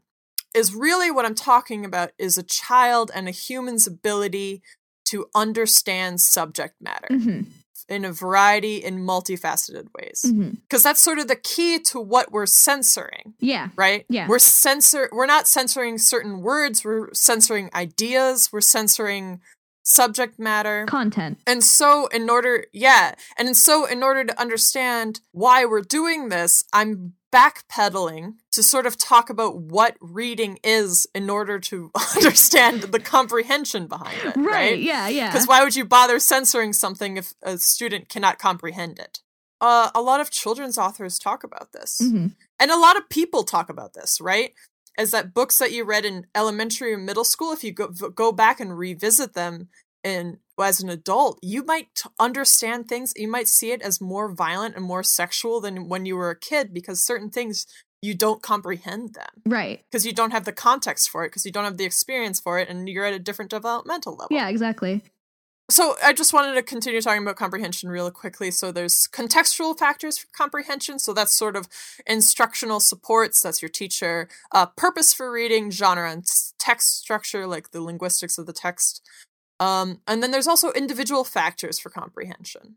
is really what I'm talking about is a child and a human's ability to understand subject matter hmm in a variety in multifaceted ways. Mm-hmm. Because that's sort of the key to what we're censoring. Yeah. right? Yeah. We're censor we're not censoring certain words, we're censoring ideas, we're censoring subject matter. Content. And so in order yeah, and so in order to understand why we're doing this, I'm backpedaling to sort of talk about what reading is in order to understand the comprehension behind it, Right. right? Yeah. Yeah. Because why would you bother censoring something if a student cannot comprehend it? Uh, a lot of children's authors talk about this hmm and a lot of people talk about this right is that books that you read in elementary or middle school if you go go back and revisit them in as an adult you might understand things you might see it as more violent and more sexual than when you were a kid because certain things you don't comprehend them Right. because you don't have the context for it because you don't have the experience for it and you're at a different developmental level Yeah. Exactly. so I just wanted to continue talking about comprehension real quickly. So there's contextual factors for comprehension. So that's sort of instructional supports. That's your teacher. Uh, purpose for reading, genre and text structure, like the linguistics of the text. Um, and then there's also individual factors for comprehension.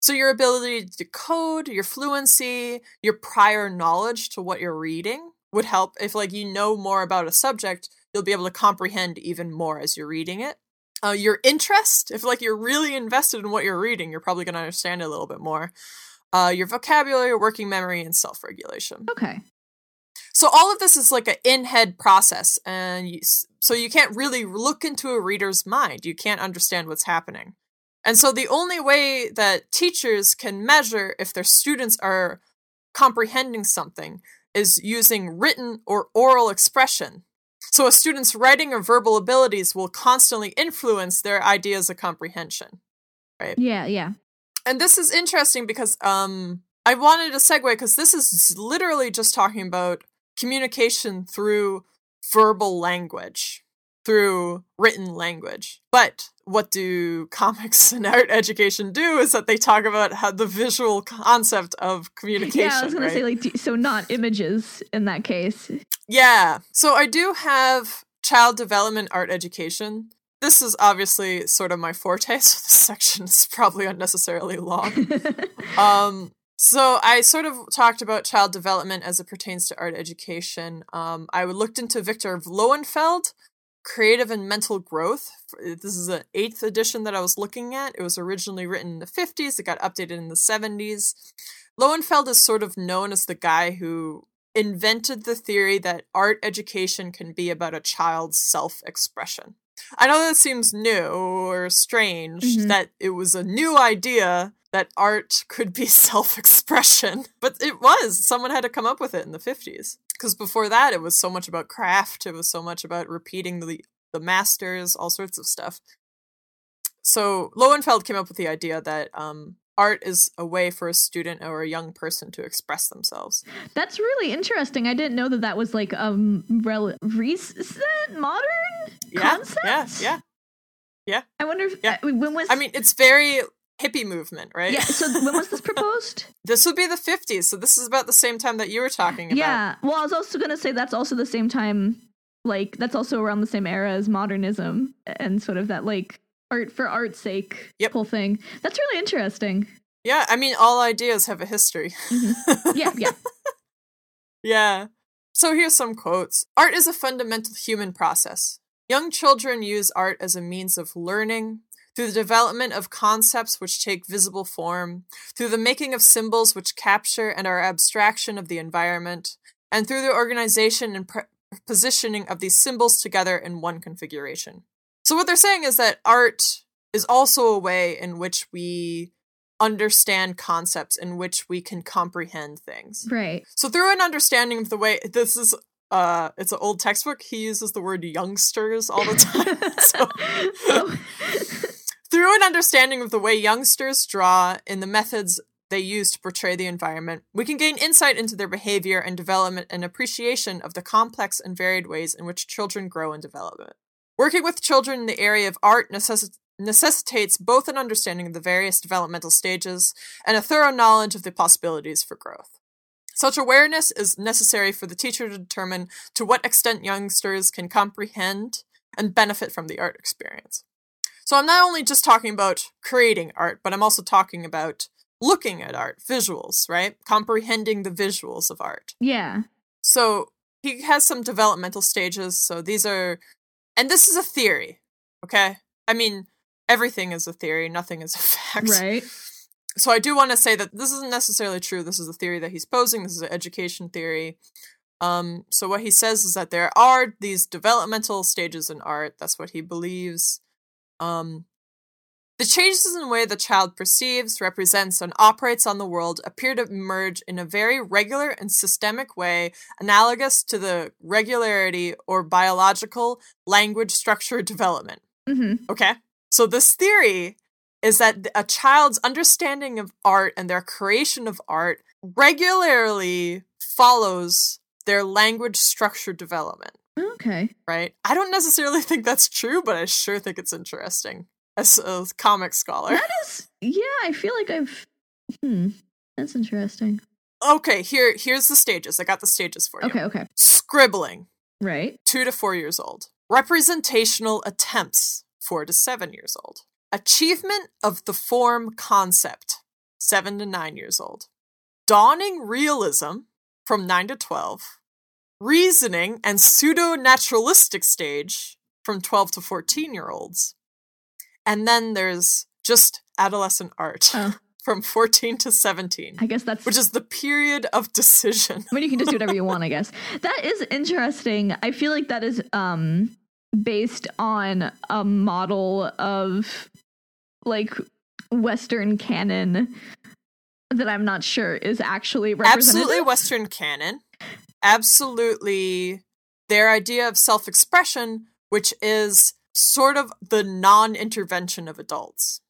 So your ability to decode, your fluency, your prior knowledge to what you're reading would help. If like you know more about a subject, you'll be able to comprehend even more as you're reading it uh, your interest if like you're really invested in what you're reading you're probably going to understand a little bit more uh, your vocabulary working memory and self-regulation Okay. So all of this is like an in-head process and you, so you can't really look into a reader's mind you can't understand what's happening and so the only way that teachers can measure if their students are comprehending something is using written or oral expression so a student's writing or verbal abilities will constantly influence their ideas of comprehension Right? Yeah. Yeah. and this is interesting because um I wanted to segue because this is literally just talking about communication through verbal language, through written language. But what do comics and art education do is that they talk about how the visual concept of communication. Yeah. I was gonna say like so not images in that case. Yeah. So I do have child development art education. This is obviously sort of my forte, so this section is probably unnecessarily long. Um, so I sort of talked about child development as it pertains to art education. Um, I looked into Victor Lowenfeld, Creative and Mental Growth. This is an eighth edition that I was looking at. It was originally written in the 50s, it got updated in the 70s. Lowenfeld is sort of known as the guy who invented the theory that art education can be about a child's self expression. I know that seems new or strange Mhm. that it was a new idea that art could be self expression, but it was. Someone had to come up with it in the 50s. Because before that, it was so much about craft, it was so much about repeating the, the masters, all sorts of stuff. So Lowenfeld came up with the idea that um, art is a way for a student or a young person to express themselves. That's really interesting. I didn't know that that was like a um, rel- recent modern Yeah, concept. yeah, yeah. yeah. I wonder if Yeah. uh, when was I mean, it's very hippie movement, right? yeah. So when was this proposed? this would be the 50s, so this is about the same time that you were talking about. yeah. Well, I was also gonna say that's also the same time. Like that's also around the same era as modernism and sort of that like art for art's sake Yep. whole thing. That's really interesting. Yeah, I mean, all ideas have a history. Mm-hmm. Yeah, yeah. Yeah. So here's some quotes Art is a fundamental human process. Young children use art as a means of learning, through the development of concepts which take visible form, through the making of symbols which capture and are abstraction of the environment, and through the organization and pre- positioning of these symbols together in one configuration. So, what they're saying is that art is also a way in which we understand concepts, in which we can comprehend things. Right. So through an understanding of the way this is uh it's an old textbook, he uses the word youngsters all the time. so So- through an understanding of the way youngsters draw in the methods they use to portray the environment, we can gain insight into their behavior and development and appreciation of the complex and varied ways in which children grow and develop. Working with children in the area of art necessi- necessitates both an understanding of the various developmental stages and a thorough knowledge of the possibilities for growth. Such awareness is necessary for the teacher to determine to what extent youngsters can comprehend and benefit from the art experience. So I'm not only just talking about creating art, but I'm also talking about looking at art, visuals, right? Comprehending the visuals of art. yeah. So he has some developmental stages. So these are, and this is a theory, okay? I mean, everything is a theory, nothing is a fact. Right. So I do want to say that this isn't necessarily true. This is a theory that he's posing. This is an education theory. Um, so what he says is that there are these developmental stages in art. That's what he believes. Um, the changes in the way the child perceives, represents, and operates on the world appear to emerge in a very regular and systemic way, analogous to the regularity or biological language structure development. hmm Okay. So this theory is that a child's understanding of art and their creation of art regularly follows their language structure development, Okay. right? I don't necessarily think that's true, but I sure think it's interesting as a comic scholar. That is. Yeah, I feel like I've. Hmm. That's interesting. Okay, here here's the stages. I got the stages for you. Okay. Okay. Scribbling, Right. 2 to 4 years old. Representational attempts, 4 to 7 years old. Achievement of the form concept, 7 to 9 years old. Dawning realism, from 9 to 12. Reasoning and pseudo naturalistic stage, from 12 to 14 year olds. And then there's just adolescent art, Oh. from 14 to 17, I guess that's. which is the period of decision. I mean, you can just do whatever you want, I guess. That is interesting. I feel like that is um based on a model of like Western canon that I'm not sure is actually representative. absolutely Western canon, absolutely their idea of self expression, which is sort of the non intervention of adults.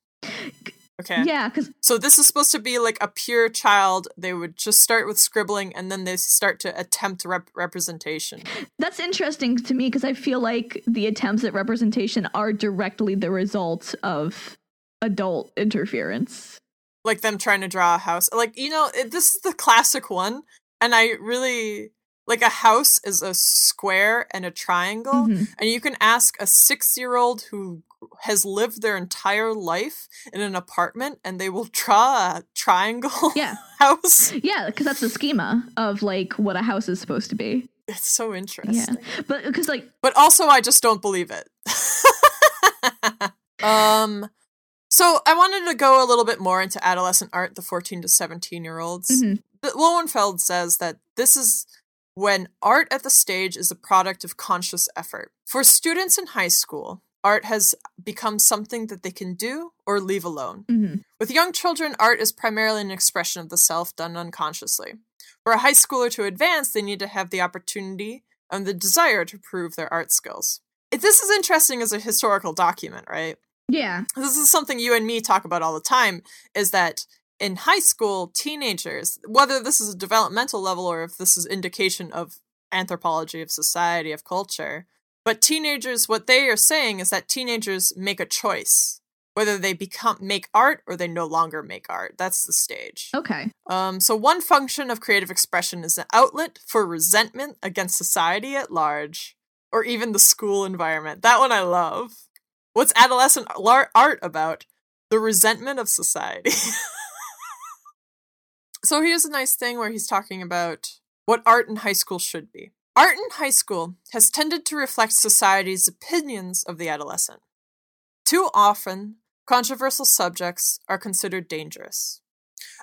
Okay. Yeah, because So this is supposed to be like a pure child. They would just start with scribbling and then they start to attempt rep- representation. that's interesting to me because I feel like the attempts at representation are directly the result of adult interference. Like them trying to draw a house. Like, you know, it, this is the classic one. And I really like a house is a square and a triangle. Mhm. And you can ask a six year old who has lived their entire life in an apartment and they will draw a triangle Yeah, house. yeah, because that's the schema of like what a house is supposed to be. It's so interesting Yeah, but because like But also I just don't believe it. um so I wanted to go a little bit more into adolescent art, the 14 to 17 year olds. Mhm. But Lowenfeld says that this is when art at the stage is a product of conscious effort. For students in high school, art has become something that they can do or leave alone. Mhm. With young children, art is primarily an expression of the self done unconsciously. For a high schooler to advance, they need to have the opportunity and the desire to prove their art skills. This is interesting as a historical document, right? Yeah. This is something you and me talk about all the time is that in high school, teenagers, whether this is a developmental level or if this is indication of anthropology of society, of culture, but teenagers, what they are saying is that teenagers make a choice whether they become make art or they no longer make art. That's the stage. Okay. Um, so one function of creative expression is an outlet for resentment against society at large, or even the school environment. That one I love. What's adolescent art about? The resentment of society. so here's a nice thing where he's talking about what art in high school should be. Art in high school has tended to reflect society's opinions of the adolescent. Too often, controversial subjects are considered dangerous.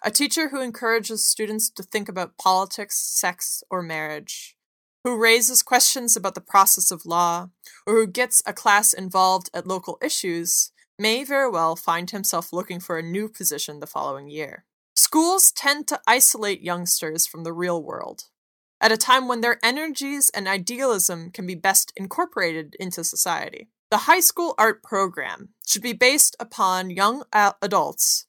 A teacher who encourages students to think about politics, sex, or marriage, who raises questions about the process of law, or who gets a class involved at local issues, may very well find himself looking for a new position the following year. Schools tend to isolate youngsters from the real world at a time when their energies and idealism can be best incorporated into society. The high school art program should be based upon young adults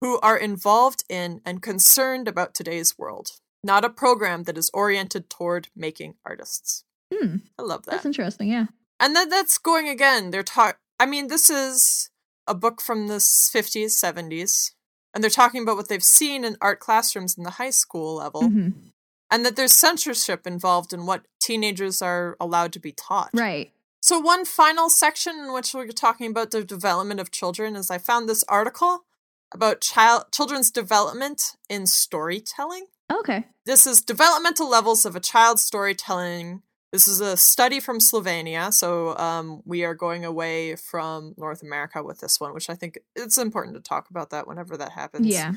who are involved in and concerned about today's world, not a program that is oriented toward making artists. Hmm. I love that. That's interesting. Yeah. And then that's going again. They're taught. I mean, this is a book from the fifties, seventies, and they're talking about what they've seen in art classrooms in the high school level, Mhm. and that there's censorship involved in what teenagers are allowed to be taught. Right. So one final section in which we're talking about the development of children is I found this article about child children's development in storytelling. Okay. This is developmental levels of a child's storytelling. This is a study from Slovenia, so um, we are going away from North America with this one, which I think it's important to talk about that whenever that happens. Yeah.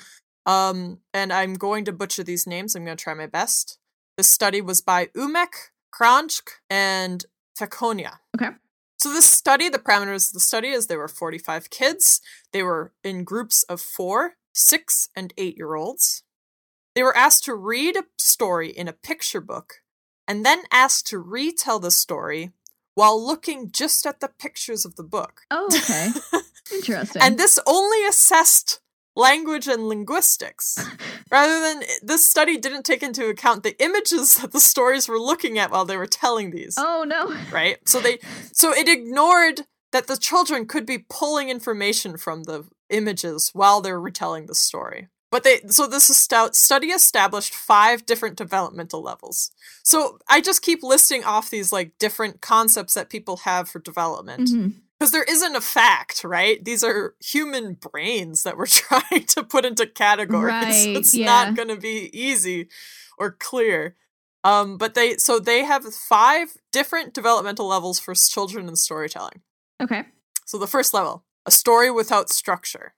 Um, and I'm going to butcher these names. I'm going to try my best. This study was by Umek, Kranjc, and Fekonja. Okay. So this study, the parameters of the study is there were 45 kids. They were in groups of four, six, and eight year olds. They were asked to read a story in a picture book and then asked to retell the story while looking just at the pictures of the book. Oh, okay. Interesting. And this only assessed language and linguistics. Rather than this study didn't take into account the images that the stories were looking at while they were telling these. oh no. Right? So they so it ignored that the children could be pulling information from the images while they're retelling the story. But they so this study established five different developmental levels. So I just keep listing off these like different concepts that people have for development because there isn't a fact, right? These are human brains that we're trying to put into categories. Right, it's yeah. not going to be easy or clear. Um, but they so they have five different developmental levels for children in storytelling. Okay. So the first level, a story without structure.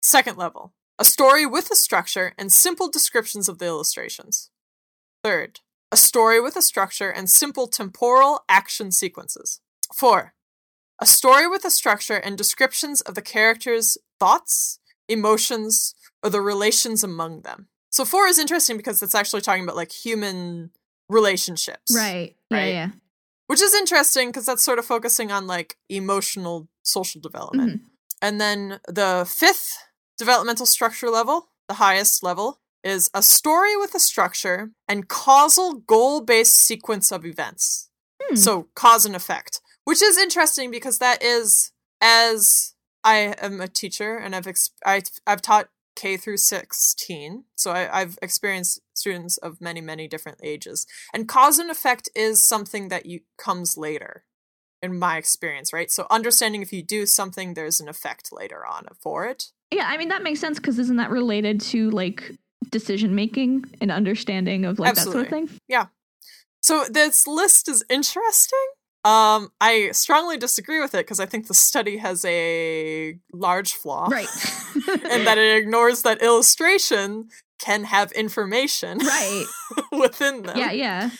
Second level, a story with a structure and simple descriptions of the illustrations. Third, a story with a structure and simple temporal action sequences. Four, a story with a structure and descriptions of the characters' thoughts, emotions, or the relations among them. So four is interesting because it's actually talking about like human relationships Right. Right. Yeah. which is interesting because that's sort of focusing on like emotional social development. Mm-hmm. And then the fifth developmental structure level, the highest level, is a story with a structure and causal goal based sequence of events. Hmm. So, cause and effect, which is interesting because that is, as I am a teacher and I've, ex- I, I've taught K through 16. So I, I've experienced students of many, many different ages. And cause and effect is something that you comes later in my experience, right? So understanding if you do something, there's an effect later on for it. Yeah, I mean that makes sense because isn't that related to like decision making and understanding of like that sort of thing? Yeah. So this list is interesting. Um, I strongly disagree with it because I think the study has a large flaw. Right. and that it ignores that illustration can have information right. within them. Yeah, yeah.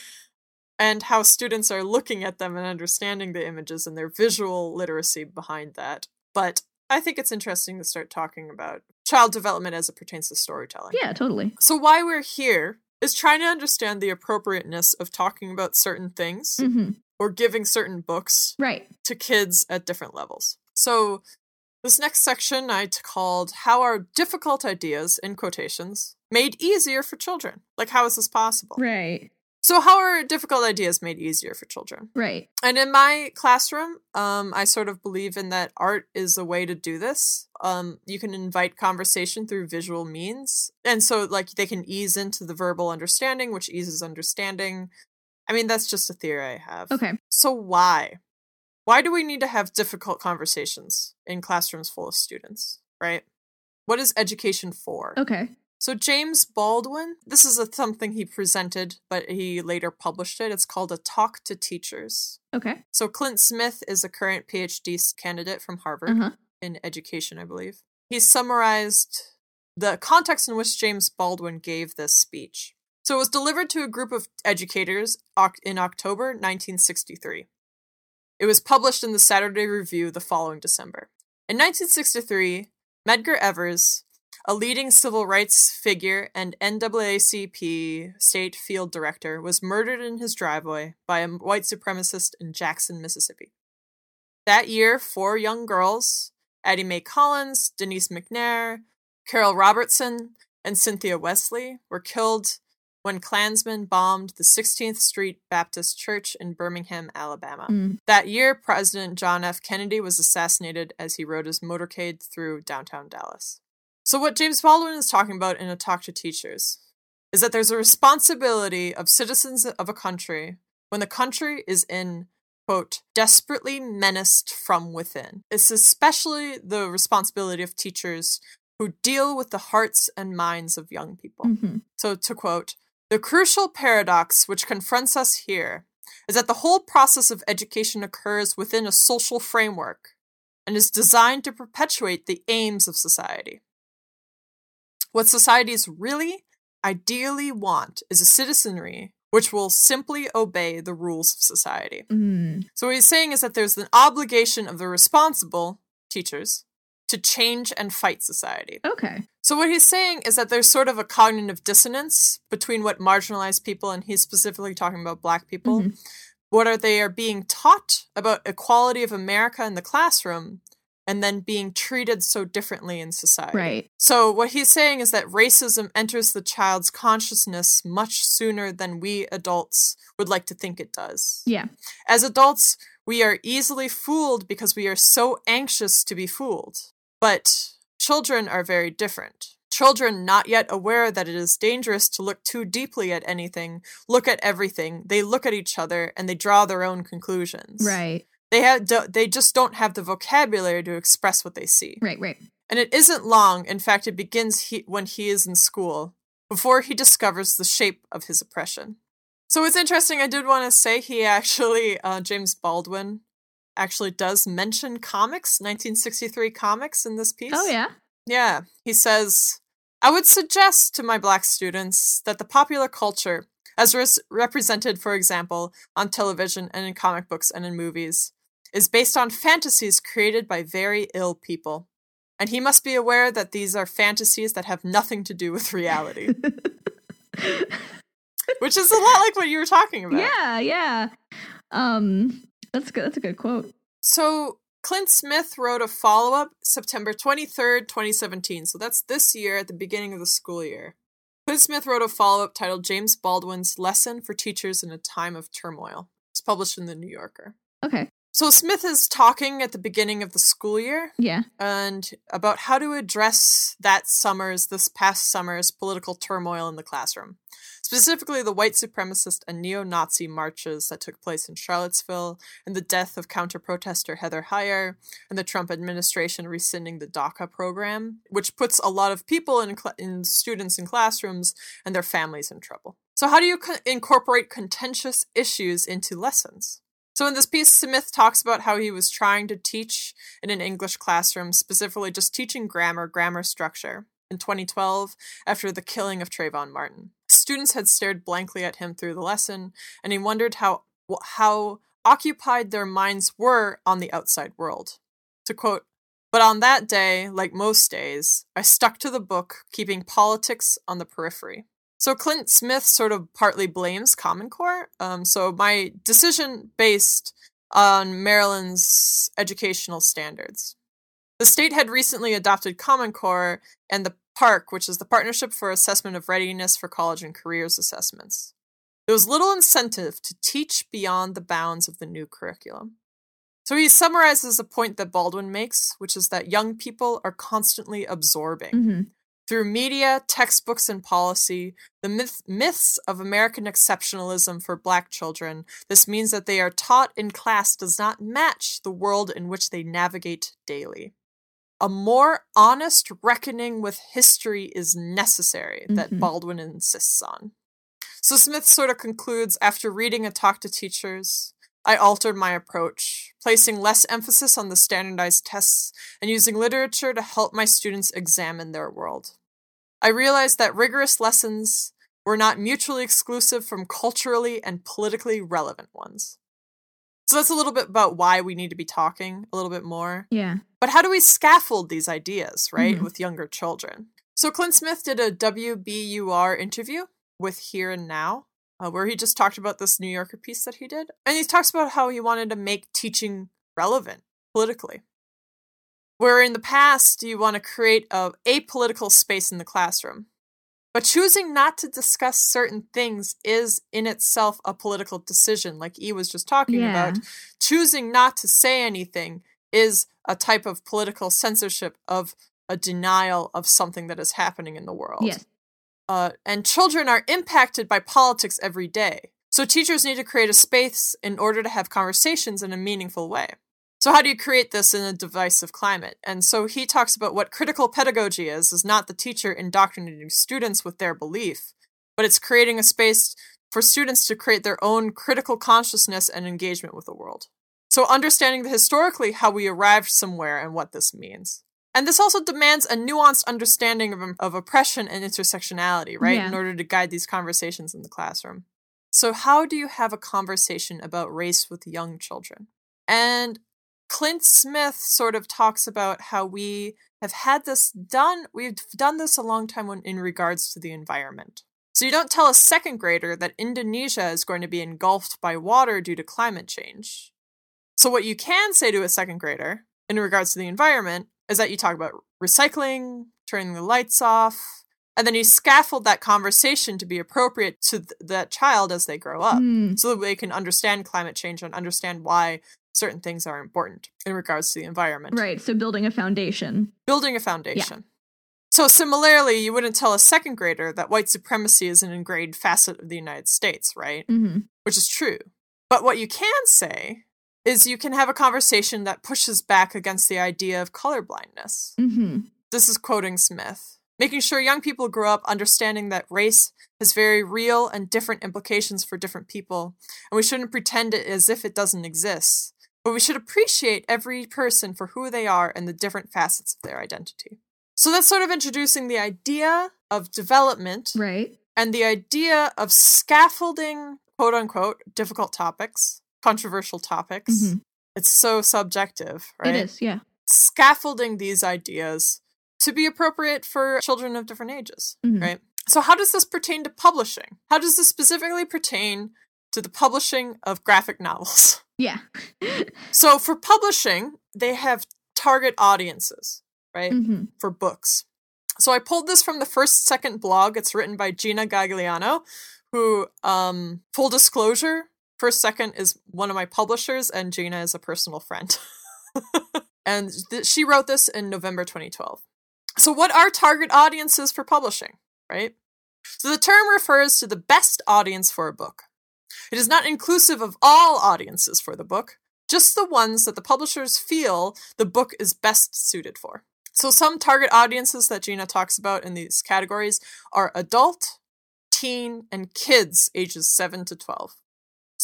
And how students are looking at them and understanding the images and their visual literacy behind that. But I think it's interesting to start talking about child development as it pertains to storytelling. Yeah, totally. So, why we're here is trying to understand the appropriateness of talking about certain things hmm or giving certain books Right. to kids at different levels. So, this next section I called How Are Difficult Ideas, in quotations, Made Easier for Children? Like, how is this possible? Right. So, how are difficult ideas made easier for children? Right. And in my classroom, um, I sort of believe in that art is a way to do this. Um, you can invite conversation through visual means. And so, like, they can ease into the verbal understanding, which eases understanding. I mean, that's just a theory I have. Okay. So, why? Why do we need to have difficult conversations in classrooms full of students, right? What is education for? Okay. So James Baldwin, this is a, something he presented, but he later published it. It's called a talk to teachers. Okay. So Clint Smith is a current PhD candidate from Harvard Uh huh. in education, I believe. He summarized the context in which James Baldwin gave this speech. So it was delivered to a group of educators in October 1963. It was published in the Saturday Review the following December. In 1963, Medgar Evers, a leading civil rights figure and NAACP state field director, was murdered in his driveway by a white supremacist in Jackson, Mississippi. That year, four young girls, Addie Mae Collins, Denise McNair, Carol Robertson, and Cynthia Wesley, were killed when Klansmen bombed the 16th Street Baptist Church in Birmingham, Alabama. Mm. That year, President John F. Kennedy was assassinated as he rode his motorcade through downtown Dallas. So, what James Baldwin is talking about in A Talk to Teachers is that there's a responsibility of citizens of a country when the country is in, quote, desperately menaced from within. It's especially the responsibility of teachers who deal with the hearts and minds of young people. hmm So, to quote, the crucial paradox which confronts us here is that the whole process of education occurs within a social framework and is designed to perpetuate the aims of society. What societies really, ideally want is a citizenry which will simply obey the rules of society. Mm. So, what he's saying is that there's an obligation of the responsible teachers to change and fight society. Okay. So what he's saying is that there's sort of a cognitive dissonance between what marginalized people and he's specifically talking about black people Mhm. what are they are being taught about equality of America in the classroom and then being treated so differently in society. Right. So what he's saying is that racism enters the child's consciousness much sooner than we adults would like to think it does. Yeah. As adults, we are easily fooled because we are so anxious to be fooled. But children are very different. Children, not yet aware that it is dangerous to look too deeply at anything, look at everything. They look at each other and they draw their own conclusions. Right. They have do- they just don't have the vocabulary to express what they see. Right. Right. And it isn't long, in fact, it begins he- when he is in school, before he discovers the shape of his oppression. So it's interesting, I did want to say he actually, uh, James Baldwin, actually does mention comics, 1963 comics in this piece. Oh yeah. Yeah, he says, I would suggest to my black students that the popular culture, as res- represented, for example, on television and in comic books and in movies, is based on fantasies created by very ill people. And he must be aware that these are fantasies that have nothing to do with reality, which is a lot like what you were talking about. yeah. Yeah. Um. That's good. That's a good quote. So Clint Smith wrote a follow up September 23rd, 2017. So that's this year at the beginning of the school year. Clint Smith wrote a follow up titled James Baldwin's Lesson for Teachers in a Time of Turmoil. It's published in the New Yorker. Okay. So Smith is talking at the beginning of the school year Yeah. and about how to address that summer's, this past summer's political turmoil in the classroom. Specifically, the white supremacist and neo Nazi marches that took place in Charlottesville, and the death of counter protester Heather Heyer, and the Trump administration rescinding the DACA program, which puts a lot of people in, cl- in students in classrooms and their families in trouble. So, how do you co- incorporate contentious issues into lessons? So in this piece, Smith talks about how he was trying to teach in an English classroom, specifically just teaching grammar, grammar structure, in 2012 after the killing of Trayvon Martin. students had stared blankly at him through the lesson, and he wondered how how occupied their minds were on the outside world. To quote, but on that day, like most days, I stuck to the book, keeping politics on the periphery. So Clint Smith sort of partly blames Common Core. Um, so my decision based on Maryland's educational standards. The state had recently adopted Common Core and the PARCC, which is the Partnership for Assessment of Readiness for College and Careers Assessments. There was little incentive to teach beyond the bounds of the new curriculum. So he summarizes a point that Baldwin makes, which is that young people are constantly absorbing. hmm Through media, textbooks, and policy, the myth- myths of American exceptionalism for black children, this means that they are taught in class does not match the world in which they navigate daily. A more honest reckoning with history is necessary, that Mhm. Baldwin insists on. So Smith sort of concludes after reading a talk to teachers, I altered my approach, placing less emphasis on the standardized tests and using literature to help my students examine their world. I realized that rigorous lessons were not mutually exclusive from culturally and politically relevant ones. So that's a little bit about why we need to be talking a little bit more. Yeah. But how do we scaffold these ideas, right, Mhm. with younger children? So Clint Smith did a WBUR interview with Here and Now, uh, where he just talked about this New Yorker piece that he did. And he talks about how he wanted to make teaching relevant politically. Where in the past, you want to create a apolitical space in the classroom. But choosing not to discuss certain things is in itself a political decision, like E was just talking Yeah. about. Choosing not to say anything is a type of political censorship of a denial of something that is happening in the world. Yes. Uh, and children are impacted by politics every day. So teachers need to create a space in order to have conversations in a meaningful way. So how do you create this in a divisive climate? And so he talks about what critical pedagogy is, is not the teacher indoctrinating students with their belief, but it's creating a space for students to create their own critical consciousness and engagement with the world. So understanding the historically how we arrived somewhere and what this means. And this also demands a nuanced understanding of, of oppression and intersectionality, right? Yeah. In order to guide these conversations in the classroom. So, how do you have a conversation about race with young children? And Clint Smith sort of talks about how we have had this done, we've done this a long time when, in regards to the environment. So, you don't tell a second grader that Indonesia is going to be engulfed by water due to climate change. So, what you can say to a second grader in regards to the environment is that you talk about recycling, turning the lights off, and then you scaffold that conversation to be appropriate to th- that child as they grow up Mm, so that they can understand climate change and understand why certain things are important in regards to the environment. right. So building a foundation. Building a foundation. So, similarly, you wouldn't tell a second grader that white supremacy is an ingrained facet of the United States, right? hmm which is true. But what you can say is you can have a conversation that pushes back against the idea of colorblindness. hmm This is quoting Smith. Making sure young people grow up understanding that race has very real and different implications for different people, and we shouldn't pretend it as if it doesn't exist. But we should appreciate every person for who they are and the different facets of their identity. So that's sort of introducing the idea of development Right. and the idea of scaffolding quote unquote difficult topics, controversial topics. Mhm. It's so subjective, right? It is. Yeah. Scaffolding these ideas to be appropriate for children of different ages, Mhm. right? So, how does this pertain to publishing? How does this specifically pertain to the publishing of graphic novels? Yeah. So, for publishing, they have target audiences, right? hmm for books. So I pulled this from the first second blog. It's written by Gina Gagliano, who, um, full disclosure, First Second is one of my publishers, and Gina is a personal friend. and th- she wrote this in November 2012. So, what are target audiences for publishing, right? So, the term refers to the best audience for a book. It is not inclusive of all audiences for the book, just the ones that the publishers feel the book is best suited for. So, some target audiences that Gina talks about in these categories are adult, teen, and kids ages 7 to 12.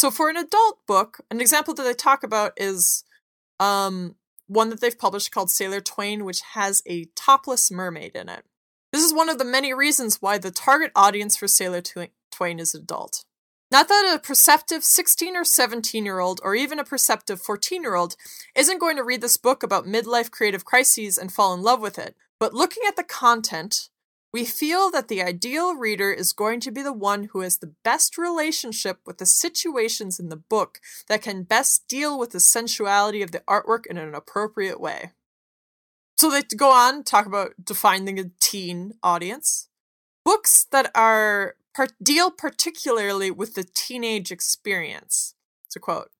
So, for an adult book, an example that they talk about is um, one that they've published called Sailor Twain, which has a topless mermaid in it. This is one of the many reasons why the target audience for Sailor Twain is adult. Not that a perceptive 16 or 17 year old, or even a perceptive 14 year old, isn't going to read this book about midlife creative crises and fall in love with it, but looking at the content, we feel that the ideal reader is going to be the one who has the best relationship with the situations in the book that can best deal with the sensuality of the artwork in an appropriate way. So they go on talk about defining a teen audience. Books that are par- deal particularly with the teenage experience. A quote.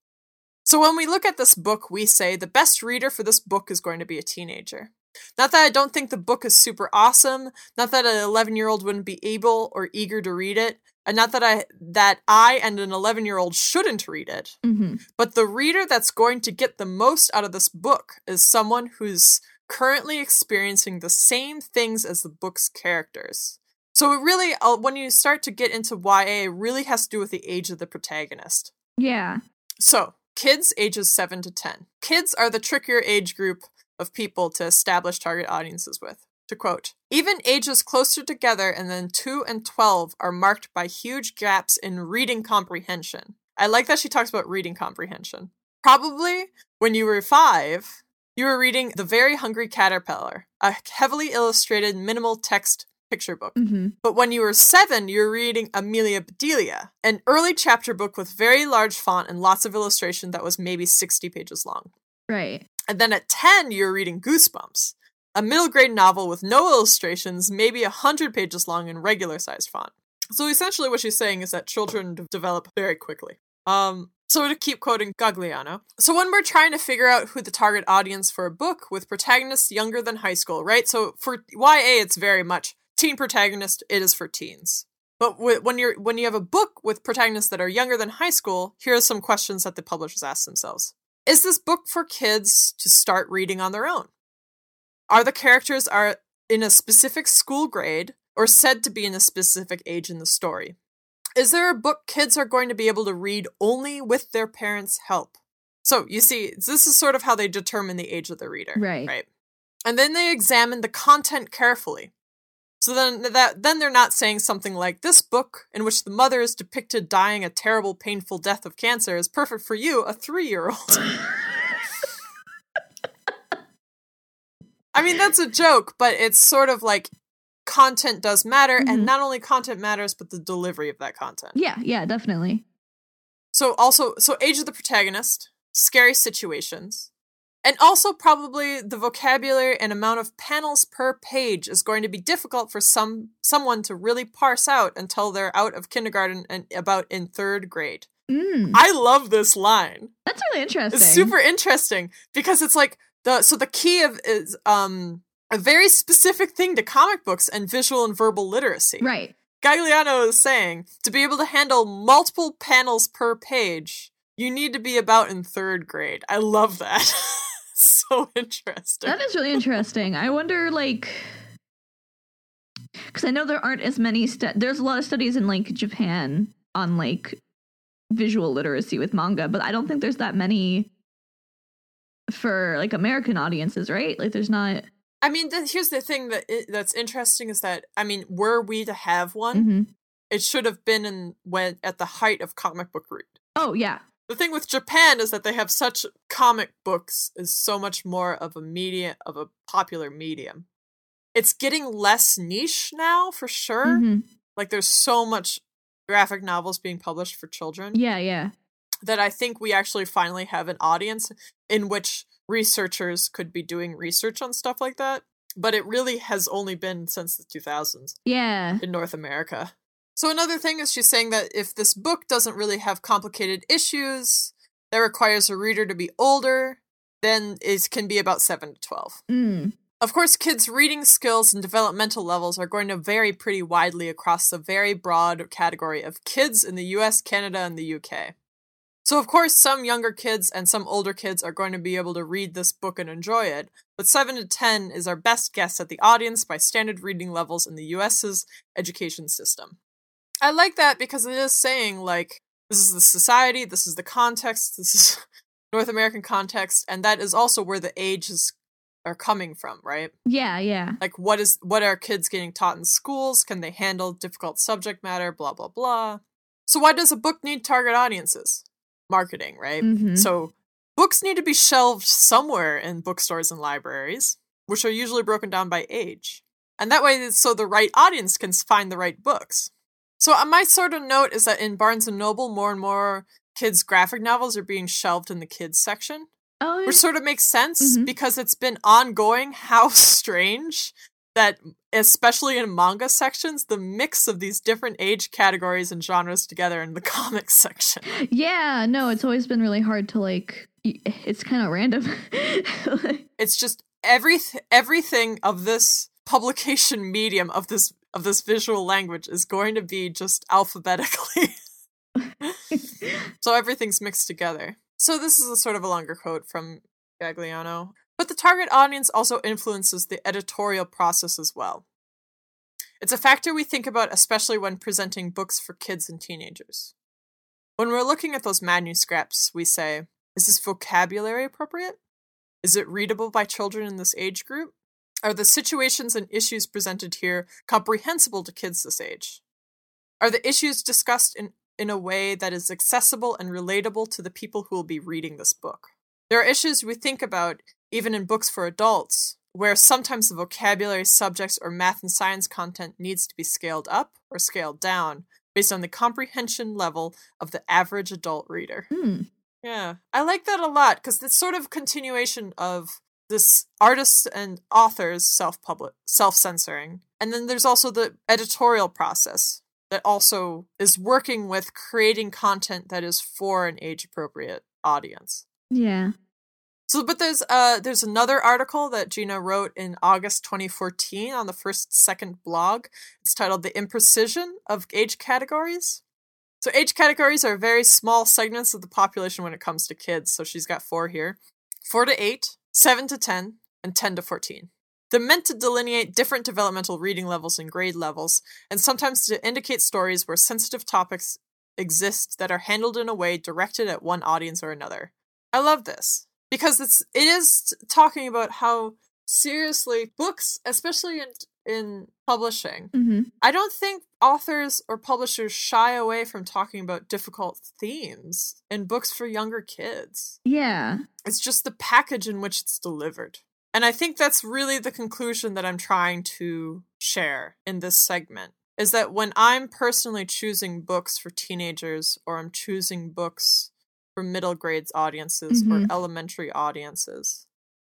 So when we look at this book, we say the best reader for this book is going to be a teenager. Not that I don't think the book is super awesome, not that an 11-year-old wouldn't be able or eager to read it, and not that I that I and an 11-year-old shouldn't read it, hmm but the reader that's going to get the most out of this book is someone who's currently experiencing the same things as the book's characters. So it really, uh, when you start to get into YA, it really has to do with the age of the protagonist. Yeah. So, kids ages 7 to 10. Kids are the trickier age group of people to establish target audiences with. To quote, even ages closer together and then 2 and 12 are marked by huge gaps in reading comprehension. I like that she talks about reading comprehension. Probably when you were 5, you were reading The Very Hungry Caterpillar, a heavily illustrated minimal text picture book. hmm But when you were seven, you were reading Amelia Bedelia, an early chapter book with very large font and lots of illustration that was maybe 60 pages long. Right. And then at 10, you're reading Goosebumps, a middle grade novel with no illustrations, maybe 100 pages long in regular sized font. So essentially, what she's saying is that children d- develop very quickly. Um, so to keep quoting Gagliano, so when we're trying to figure out who the target audience for a book with protagonists younger than high school, right? So for YA, it's very much teen protagonist. It is for teens. But wh- when you're when you have a book with protagonists that are younger than high school, here are some questions that the publishers ask themselves: Is this book for kids to start reading on their own? Are the characters are in a specific school grade or said to be in a specific age in the story? Is there a book kids are going to be able to read only with their parents' help? So, you see, this is sort of how they determine the age of the reader. Right. Right. And then they examine the content carefully. So then that then they're not saying something like this book in which the mother is depicted dying a terrible painful death of cancer is perfect for you, a 3-year-old. I mean, that's a joke, but it's sort of like content does matter, Mhm. and not only content matters, but the delivery of that content. Yeah. Yeah. Definitely. So also, so age of the protagonist, scary situations, and also probably the vocabulary and amount of panels per page is going to be difficult for some someone to really parse out until they're out of kindergarten and about in third grade. Mm. I love this line. That's really interesting. It's super interesting because it's like the so the key of is um a very specific thing to comic books and visual and verbal literacy. Right. Gagliano is saying to be able to handle multiple panels per page, you need to be about in third grade. I love that. so interesting. That is really interesting. I wonder, like, because I know there aren't as many. Stu- There's a lot of studies in like Japan on like visual literacy with manga, but I don't think there's that many for like American audiences, right? Like, there's not. I mean, th- here's the thing that i- that's interesting is that I mean, were we to have one, Mhm. it should have been in when at the height of comic book read. Oh yeah, The thing with Japan is that they have such comic books is so much more of a media of a popular medium. It's getting less niche now for sure. Mhm. Like there's so much graphic novels being published for children yeah, yeah. that I think we actually finally have an audience in which researchers could be doing research on stuff like that. But it really has only been since the 2000s Yeah. in North America. So another thing is she's saying that if this book doesn't really have complicated issues that requires a reader to be older, then it can be about 7 to 12. Mm. Of course, kids' reading skills and developmental levels are going to vary pretty widely across the very broad category of kids in the US, Canada, and the UK. So, of course, some younger kids and some older kids are going to be able to read this book and enjoy it, but 7 to 10 is our best guess at the audience by standard reading levels in the US's education system. I like that because it is saying, like, this is the society, this is the context, this is North American context, and that is also where the ages are coming from, right? Yeah, yeah. Like what is what are kids getting taught in schools? Can they handle difficult subject matter? Blah blah blah. So why does a book need target audiences? Marketing, right? Mhm. So books need to be shelved somewhere in bookstores and libraries, which are usually broken down by age. And that way so the right audience can find the right books. So uh, my sort of note is that in Barnes and Noble more and more kids graphic novels are being shelved in the kids section Oh, which sort of makes sense Mhm. because it's been ongoing how strange that especially in manga sections the mix of these different age categories and genres together in the comics section yeah. No, it's always been really hard to like. It's kind of random. It's just every everything of this publication medium of this of this visual language is going to be just alphabetically so everything's mixed together. So this is a sort of a longer quote from Gagliano. But the target audience also influences the editorial process as well. It's a factor we think about especially when presenting books for kids and teenagers. When we're looking at those manuscripts, we say, is this vocabulary appropriate? Is it readable by children in this age group? Are the situations and issues presented here comprehensible to kids this age? Are the issues discussed in, in a way that is accessible and relatable to the people who will be reading this book? There are issues we think about even in books for adults, where sometimes the vocabulary, subjects, or math and science content needs to be scaled up or scaled down based on the comprehension level of the average adult reader. hmm. Yeah, I like that a lot because it's sort of continuation of this artists and authors self public self censoring, and then there's also the editorial process that also is working with creating content that is for an age appropriate audience. Yeah. So, but there's uh there's another article that Gina wrote in August 2014 on the first second blog. It's titled "The Imprecision of Age Categories." So, age categories are very small segments of the population when it comes to kids. So, she's got four here: four to eight, seven to ten, and ten to fourteen. They're meant to delineate different developmental reading levels and grade levels, and sometimes to indicate stories where sensitive topics exist that are handled in a way directed at one audience or another. I love this because it's it is talking about how seriously books, especially in in publishing, hmm I don't think authors or publishers shy away from talking about difficult themes in books for younger kids. Yeah. It's just the package in which it's delivered. And I think that's really the conclusion that I'm trying to share in this segment is that when I'm personally choosing books for teenagers or I'm choosing books for middle grades audiences or Mhm. elementary audiences,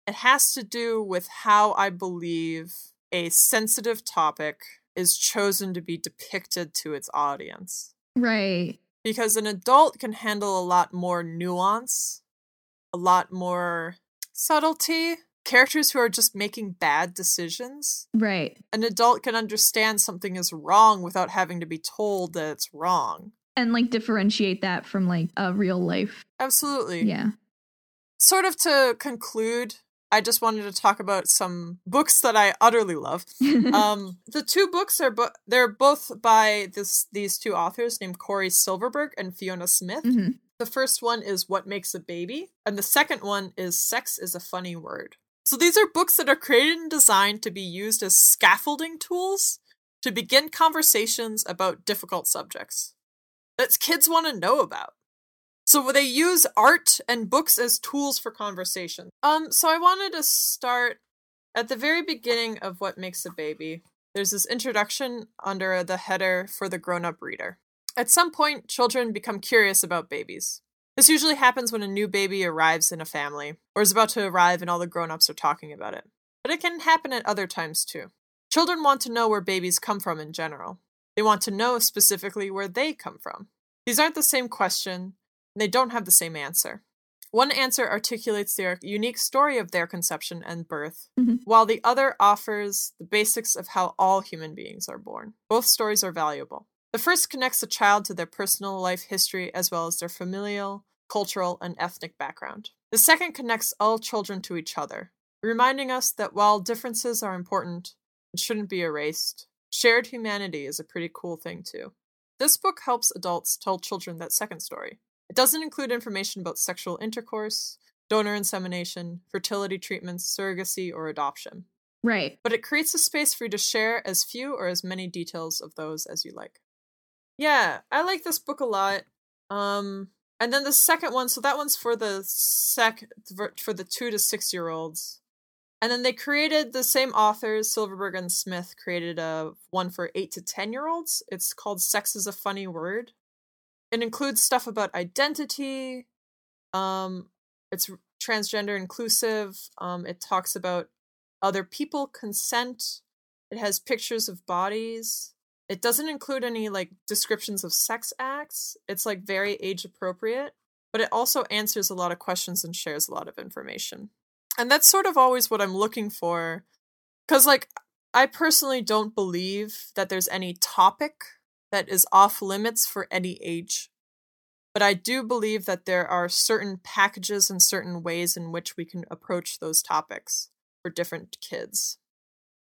it has to do with how I believe a sensitive topic is chosen to be depicted to its audience Right. because an adult can handle a lot more nuance, a lot more subtlety. Characters who are just making bad decisions. Right. An adult can understand something is wrong without having to be told that it's wrong. And like differentiate that from like a real life. Absolutely. Yeah. Sort of to conclude, I just wanted to talk about some books that I utterly love. um, the two books are bo- they're both by this these two authors named Cory Silverberg and Fiona Smith. Mhm. The first one is What Makes a Baby, and the second one is Sex is a Funny Word. So these are books that are created and designed to be used as scaffolding tools to begin conversations about difficult subjects that kids want to know about. So they use art and books as tools for conversation. Um, so I wanted to start at the very beginning of What Makes a Baby. There's this introduction under the header for the grown-up reader. At some point, children become curious about babies. This usually happens when a new baby arrives in a family, or is about to arrive and all the grown-ups are talking about it. But it can happen at other times too. Children want to know where babies come from in general. They want to know specifically where they come from. These aren't the same question, they don't have the same answer. One answer articulates their unique story of their conception and birth, Mhm. while the other offers the basics of how all human beings are born. Both stories are valuable. The first connects a child to their personal life history as well as their familial, cultural, and ethnic background. The second connects all children to each other, reminding us that while differences are important and shouldn't be erased, shared humanity is a pretty cool thing too. This book helps adults tell children that second story. It doesn't include information about sexual intercourse, donor insemination, fertility treatments, surrogacy, or adoption. Right. But it creates a space for you to share as few or as many details of those as you like. Yeah, I like this book a lot. Um, and then the second one, so that one's for the sec for the two to six year olds. And then they created the same authors, Silverberg and Smith, created a one for eight to ten year olds. It's called "Sex is a Funny Word." It includes stuff about identity. Um, it's transgender inclusive. Um, it talks about other people, consent. It has pictures of bodies. It doesn't include any like descriptions of sex acts. It's like very age appropriate, but it also answers a lot of questions and shares a lot of information. And that's sort of always what I'm looking for. Cuz like I personally don't believe that there's any topic that is off limits for any age. But I do believe that there are certain packages and certain ways in which we can approach those topics for different kids.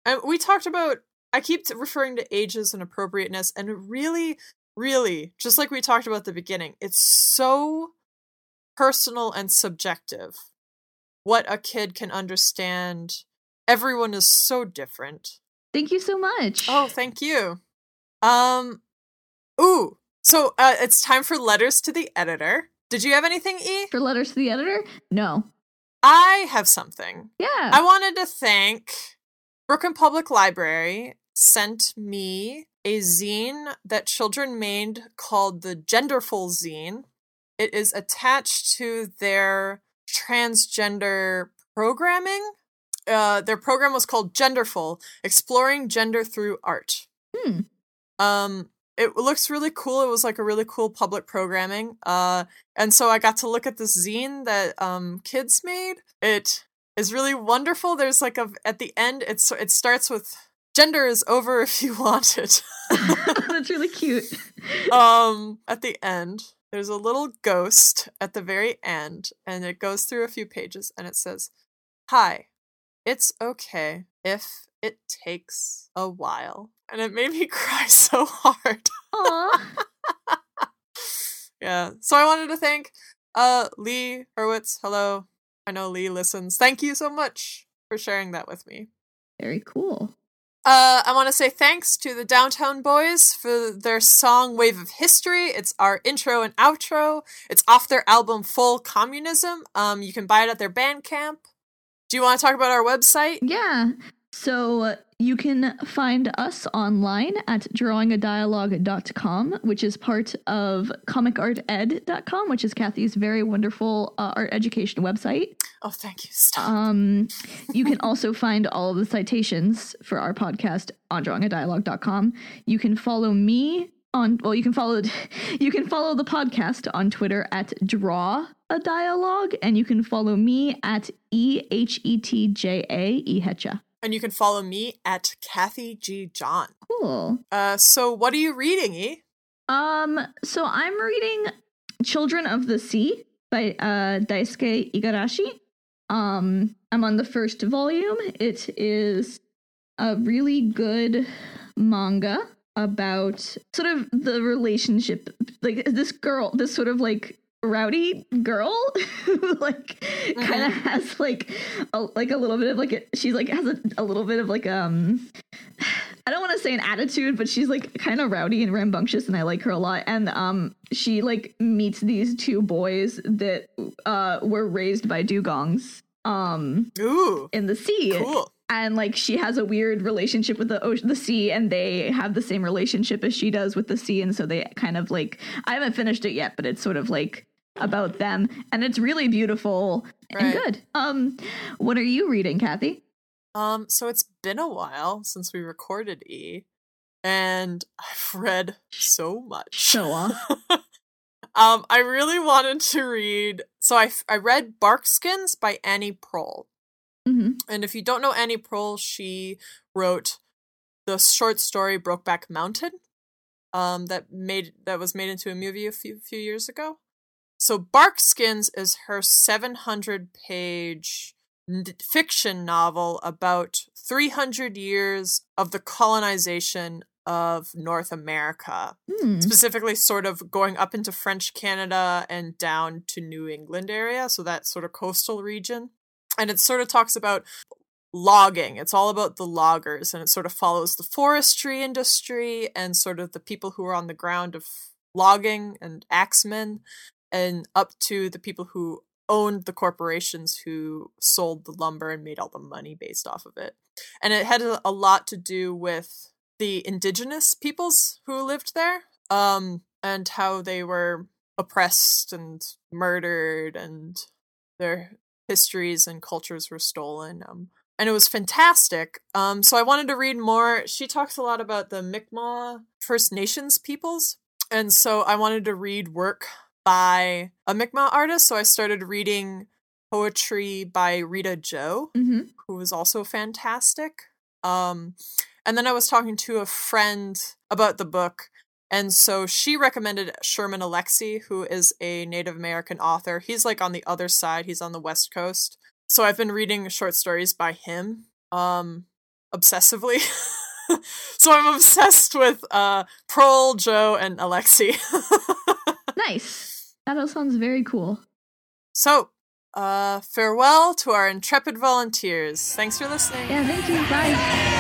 And we talked about I keep referring to ages and appropriateness and really really just like we talked about at the beginning, it's so personal and subjective what a kid can understand. Everyone is so different. Thank you so much. Oh, thank you. Um ooh, so uh, it's time for letters to the editor. Did you have anything, E? For letters to the editor? No. I have something. Yeah. I wanted to thank Brooklyn Public Library sent me a zine that children made called the Genderful Zine. It is attached to their transgender programming. Uh, their program was called Genderful, Exploring Gender Through Art. Hmm. Um, it looks really cool. It was like a really cool public programming. Uh, and so I got to look at this zine that um kids made. It is really wonderful. There's like a at the end. It's it starts with gender is over if you want it. That's really cute. um, at the end, there's a little ghost at the very end, and it goes through a few pages, and it says, "Hi, it's okay if it takes a while." And it made me cry so hard. Aw. yeah. So I wanted to thank uh Lee Hurwitz. Hello. I know Lee listens. Thank you so much for sharing that with me. Very cool. Uh, I want to say thanks to the Downtown Boys for their song Wave of History. It's our intro and outro. It's off their album Full Communism. Um, you can buy it at their Bandcamp. Do you want to talk about our website? Yeah. So you can find us online at drawingadialogue.com, which is part of comicarted.com, which is Kathy's very wonderful uh, art education website. Oh, thank you. Stop. Um, you can also find all of the citations for our podcast on drawingadialogue.com. You can follow me on well, you can follow you can follow the podcast on Twitter at draw a dialogue, and you can follow me at e h t j a hetcha. and you can follow me at Kathy G. John. Cool. Uh, so what are you reading, E? Um, so I'm reading Children of the Sea by uh Daisuke Igarashi. Um, I'm on the first volume. It is a really good manga about sort of the relationship like this girl, this sort of like rowdy girl who like kind of has like a, like a little bit of like a, she's like has a, a little bit of like um I don't want to say an attitude, but she's like kind of rowdy and rambunctious, and I like her a lot. And um, she like meets these two boys that uh were raised by dugongs um Ooh, in the sea, cool. And like she has a weird relationship with the ocean, the sea, and they have the same relationship as she does with the sea, and so they kind of like I haven't finished it yet, but it's sort of like about them, and it's really beautiful and good. Um, what are you reading, Kathy? Um, so it's been a while since we recorded E, and I've read so much. Show off. um, I really wanted to read. So I I read Barkskins by Annie Proulx, hmm and if you don't know Annie Proulx, she wrote the short story Brokeback Mountain, um, that made that was made into a movie a few few years ago. So Barkskins is her 700 page n- fiction novel about 300 years of the colonization of North America, Hmm. specifically sort of going up into French Canada and down to New England area, so that sort of coastal region. And it sort of talks about logging. It's all about the loggers and it sort of follows the forestry industry and sort of the people who are on the ground of logging and axemen and up to the people who owned the corporations who sold the lumber and made all the money based off of it. And it had a lot to do with the indigenous peoples who lived there um and how they were oppressed and murdered and their histories and cultures were stolen um and it was fantastic. Um so i wanted to read more. She talks a lot about the mi'kmaq first nations peoples and so i wanted to read work by a mi'kmaq artist so i started reading poetry by rita joe hmm who was also fantastic. Um, and then I was talking to a friend about the book, and so she recommended Sherman Alexie, who is a Native American author. He's like on the other side; he's on the West Coast. So I've been reading short stories by him, um, obsessively. so I'm obsessed with uh, Joe, and Alexie. Nice. That all sounds very cool. so, uh, farewell to our intrepid volunteers. Thanks for listening. Yeah, thank you. Bye.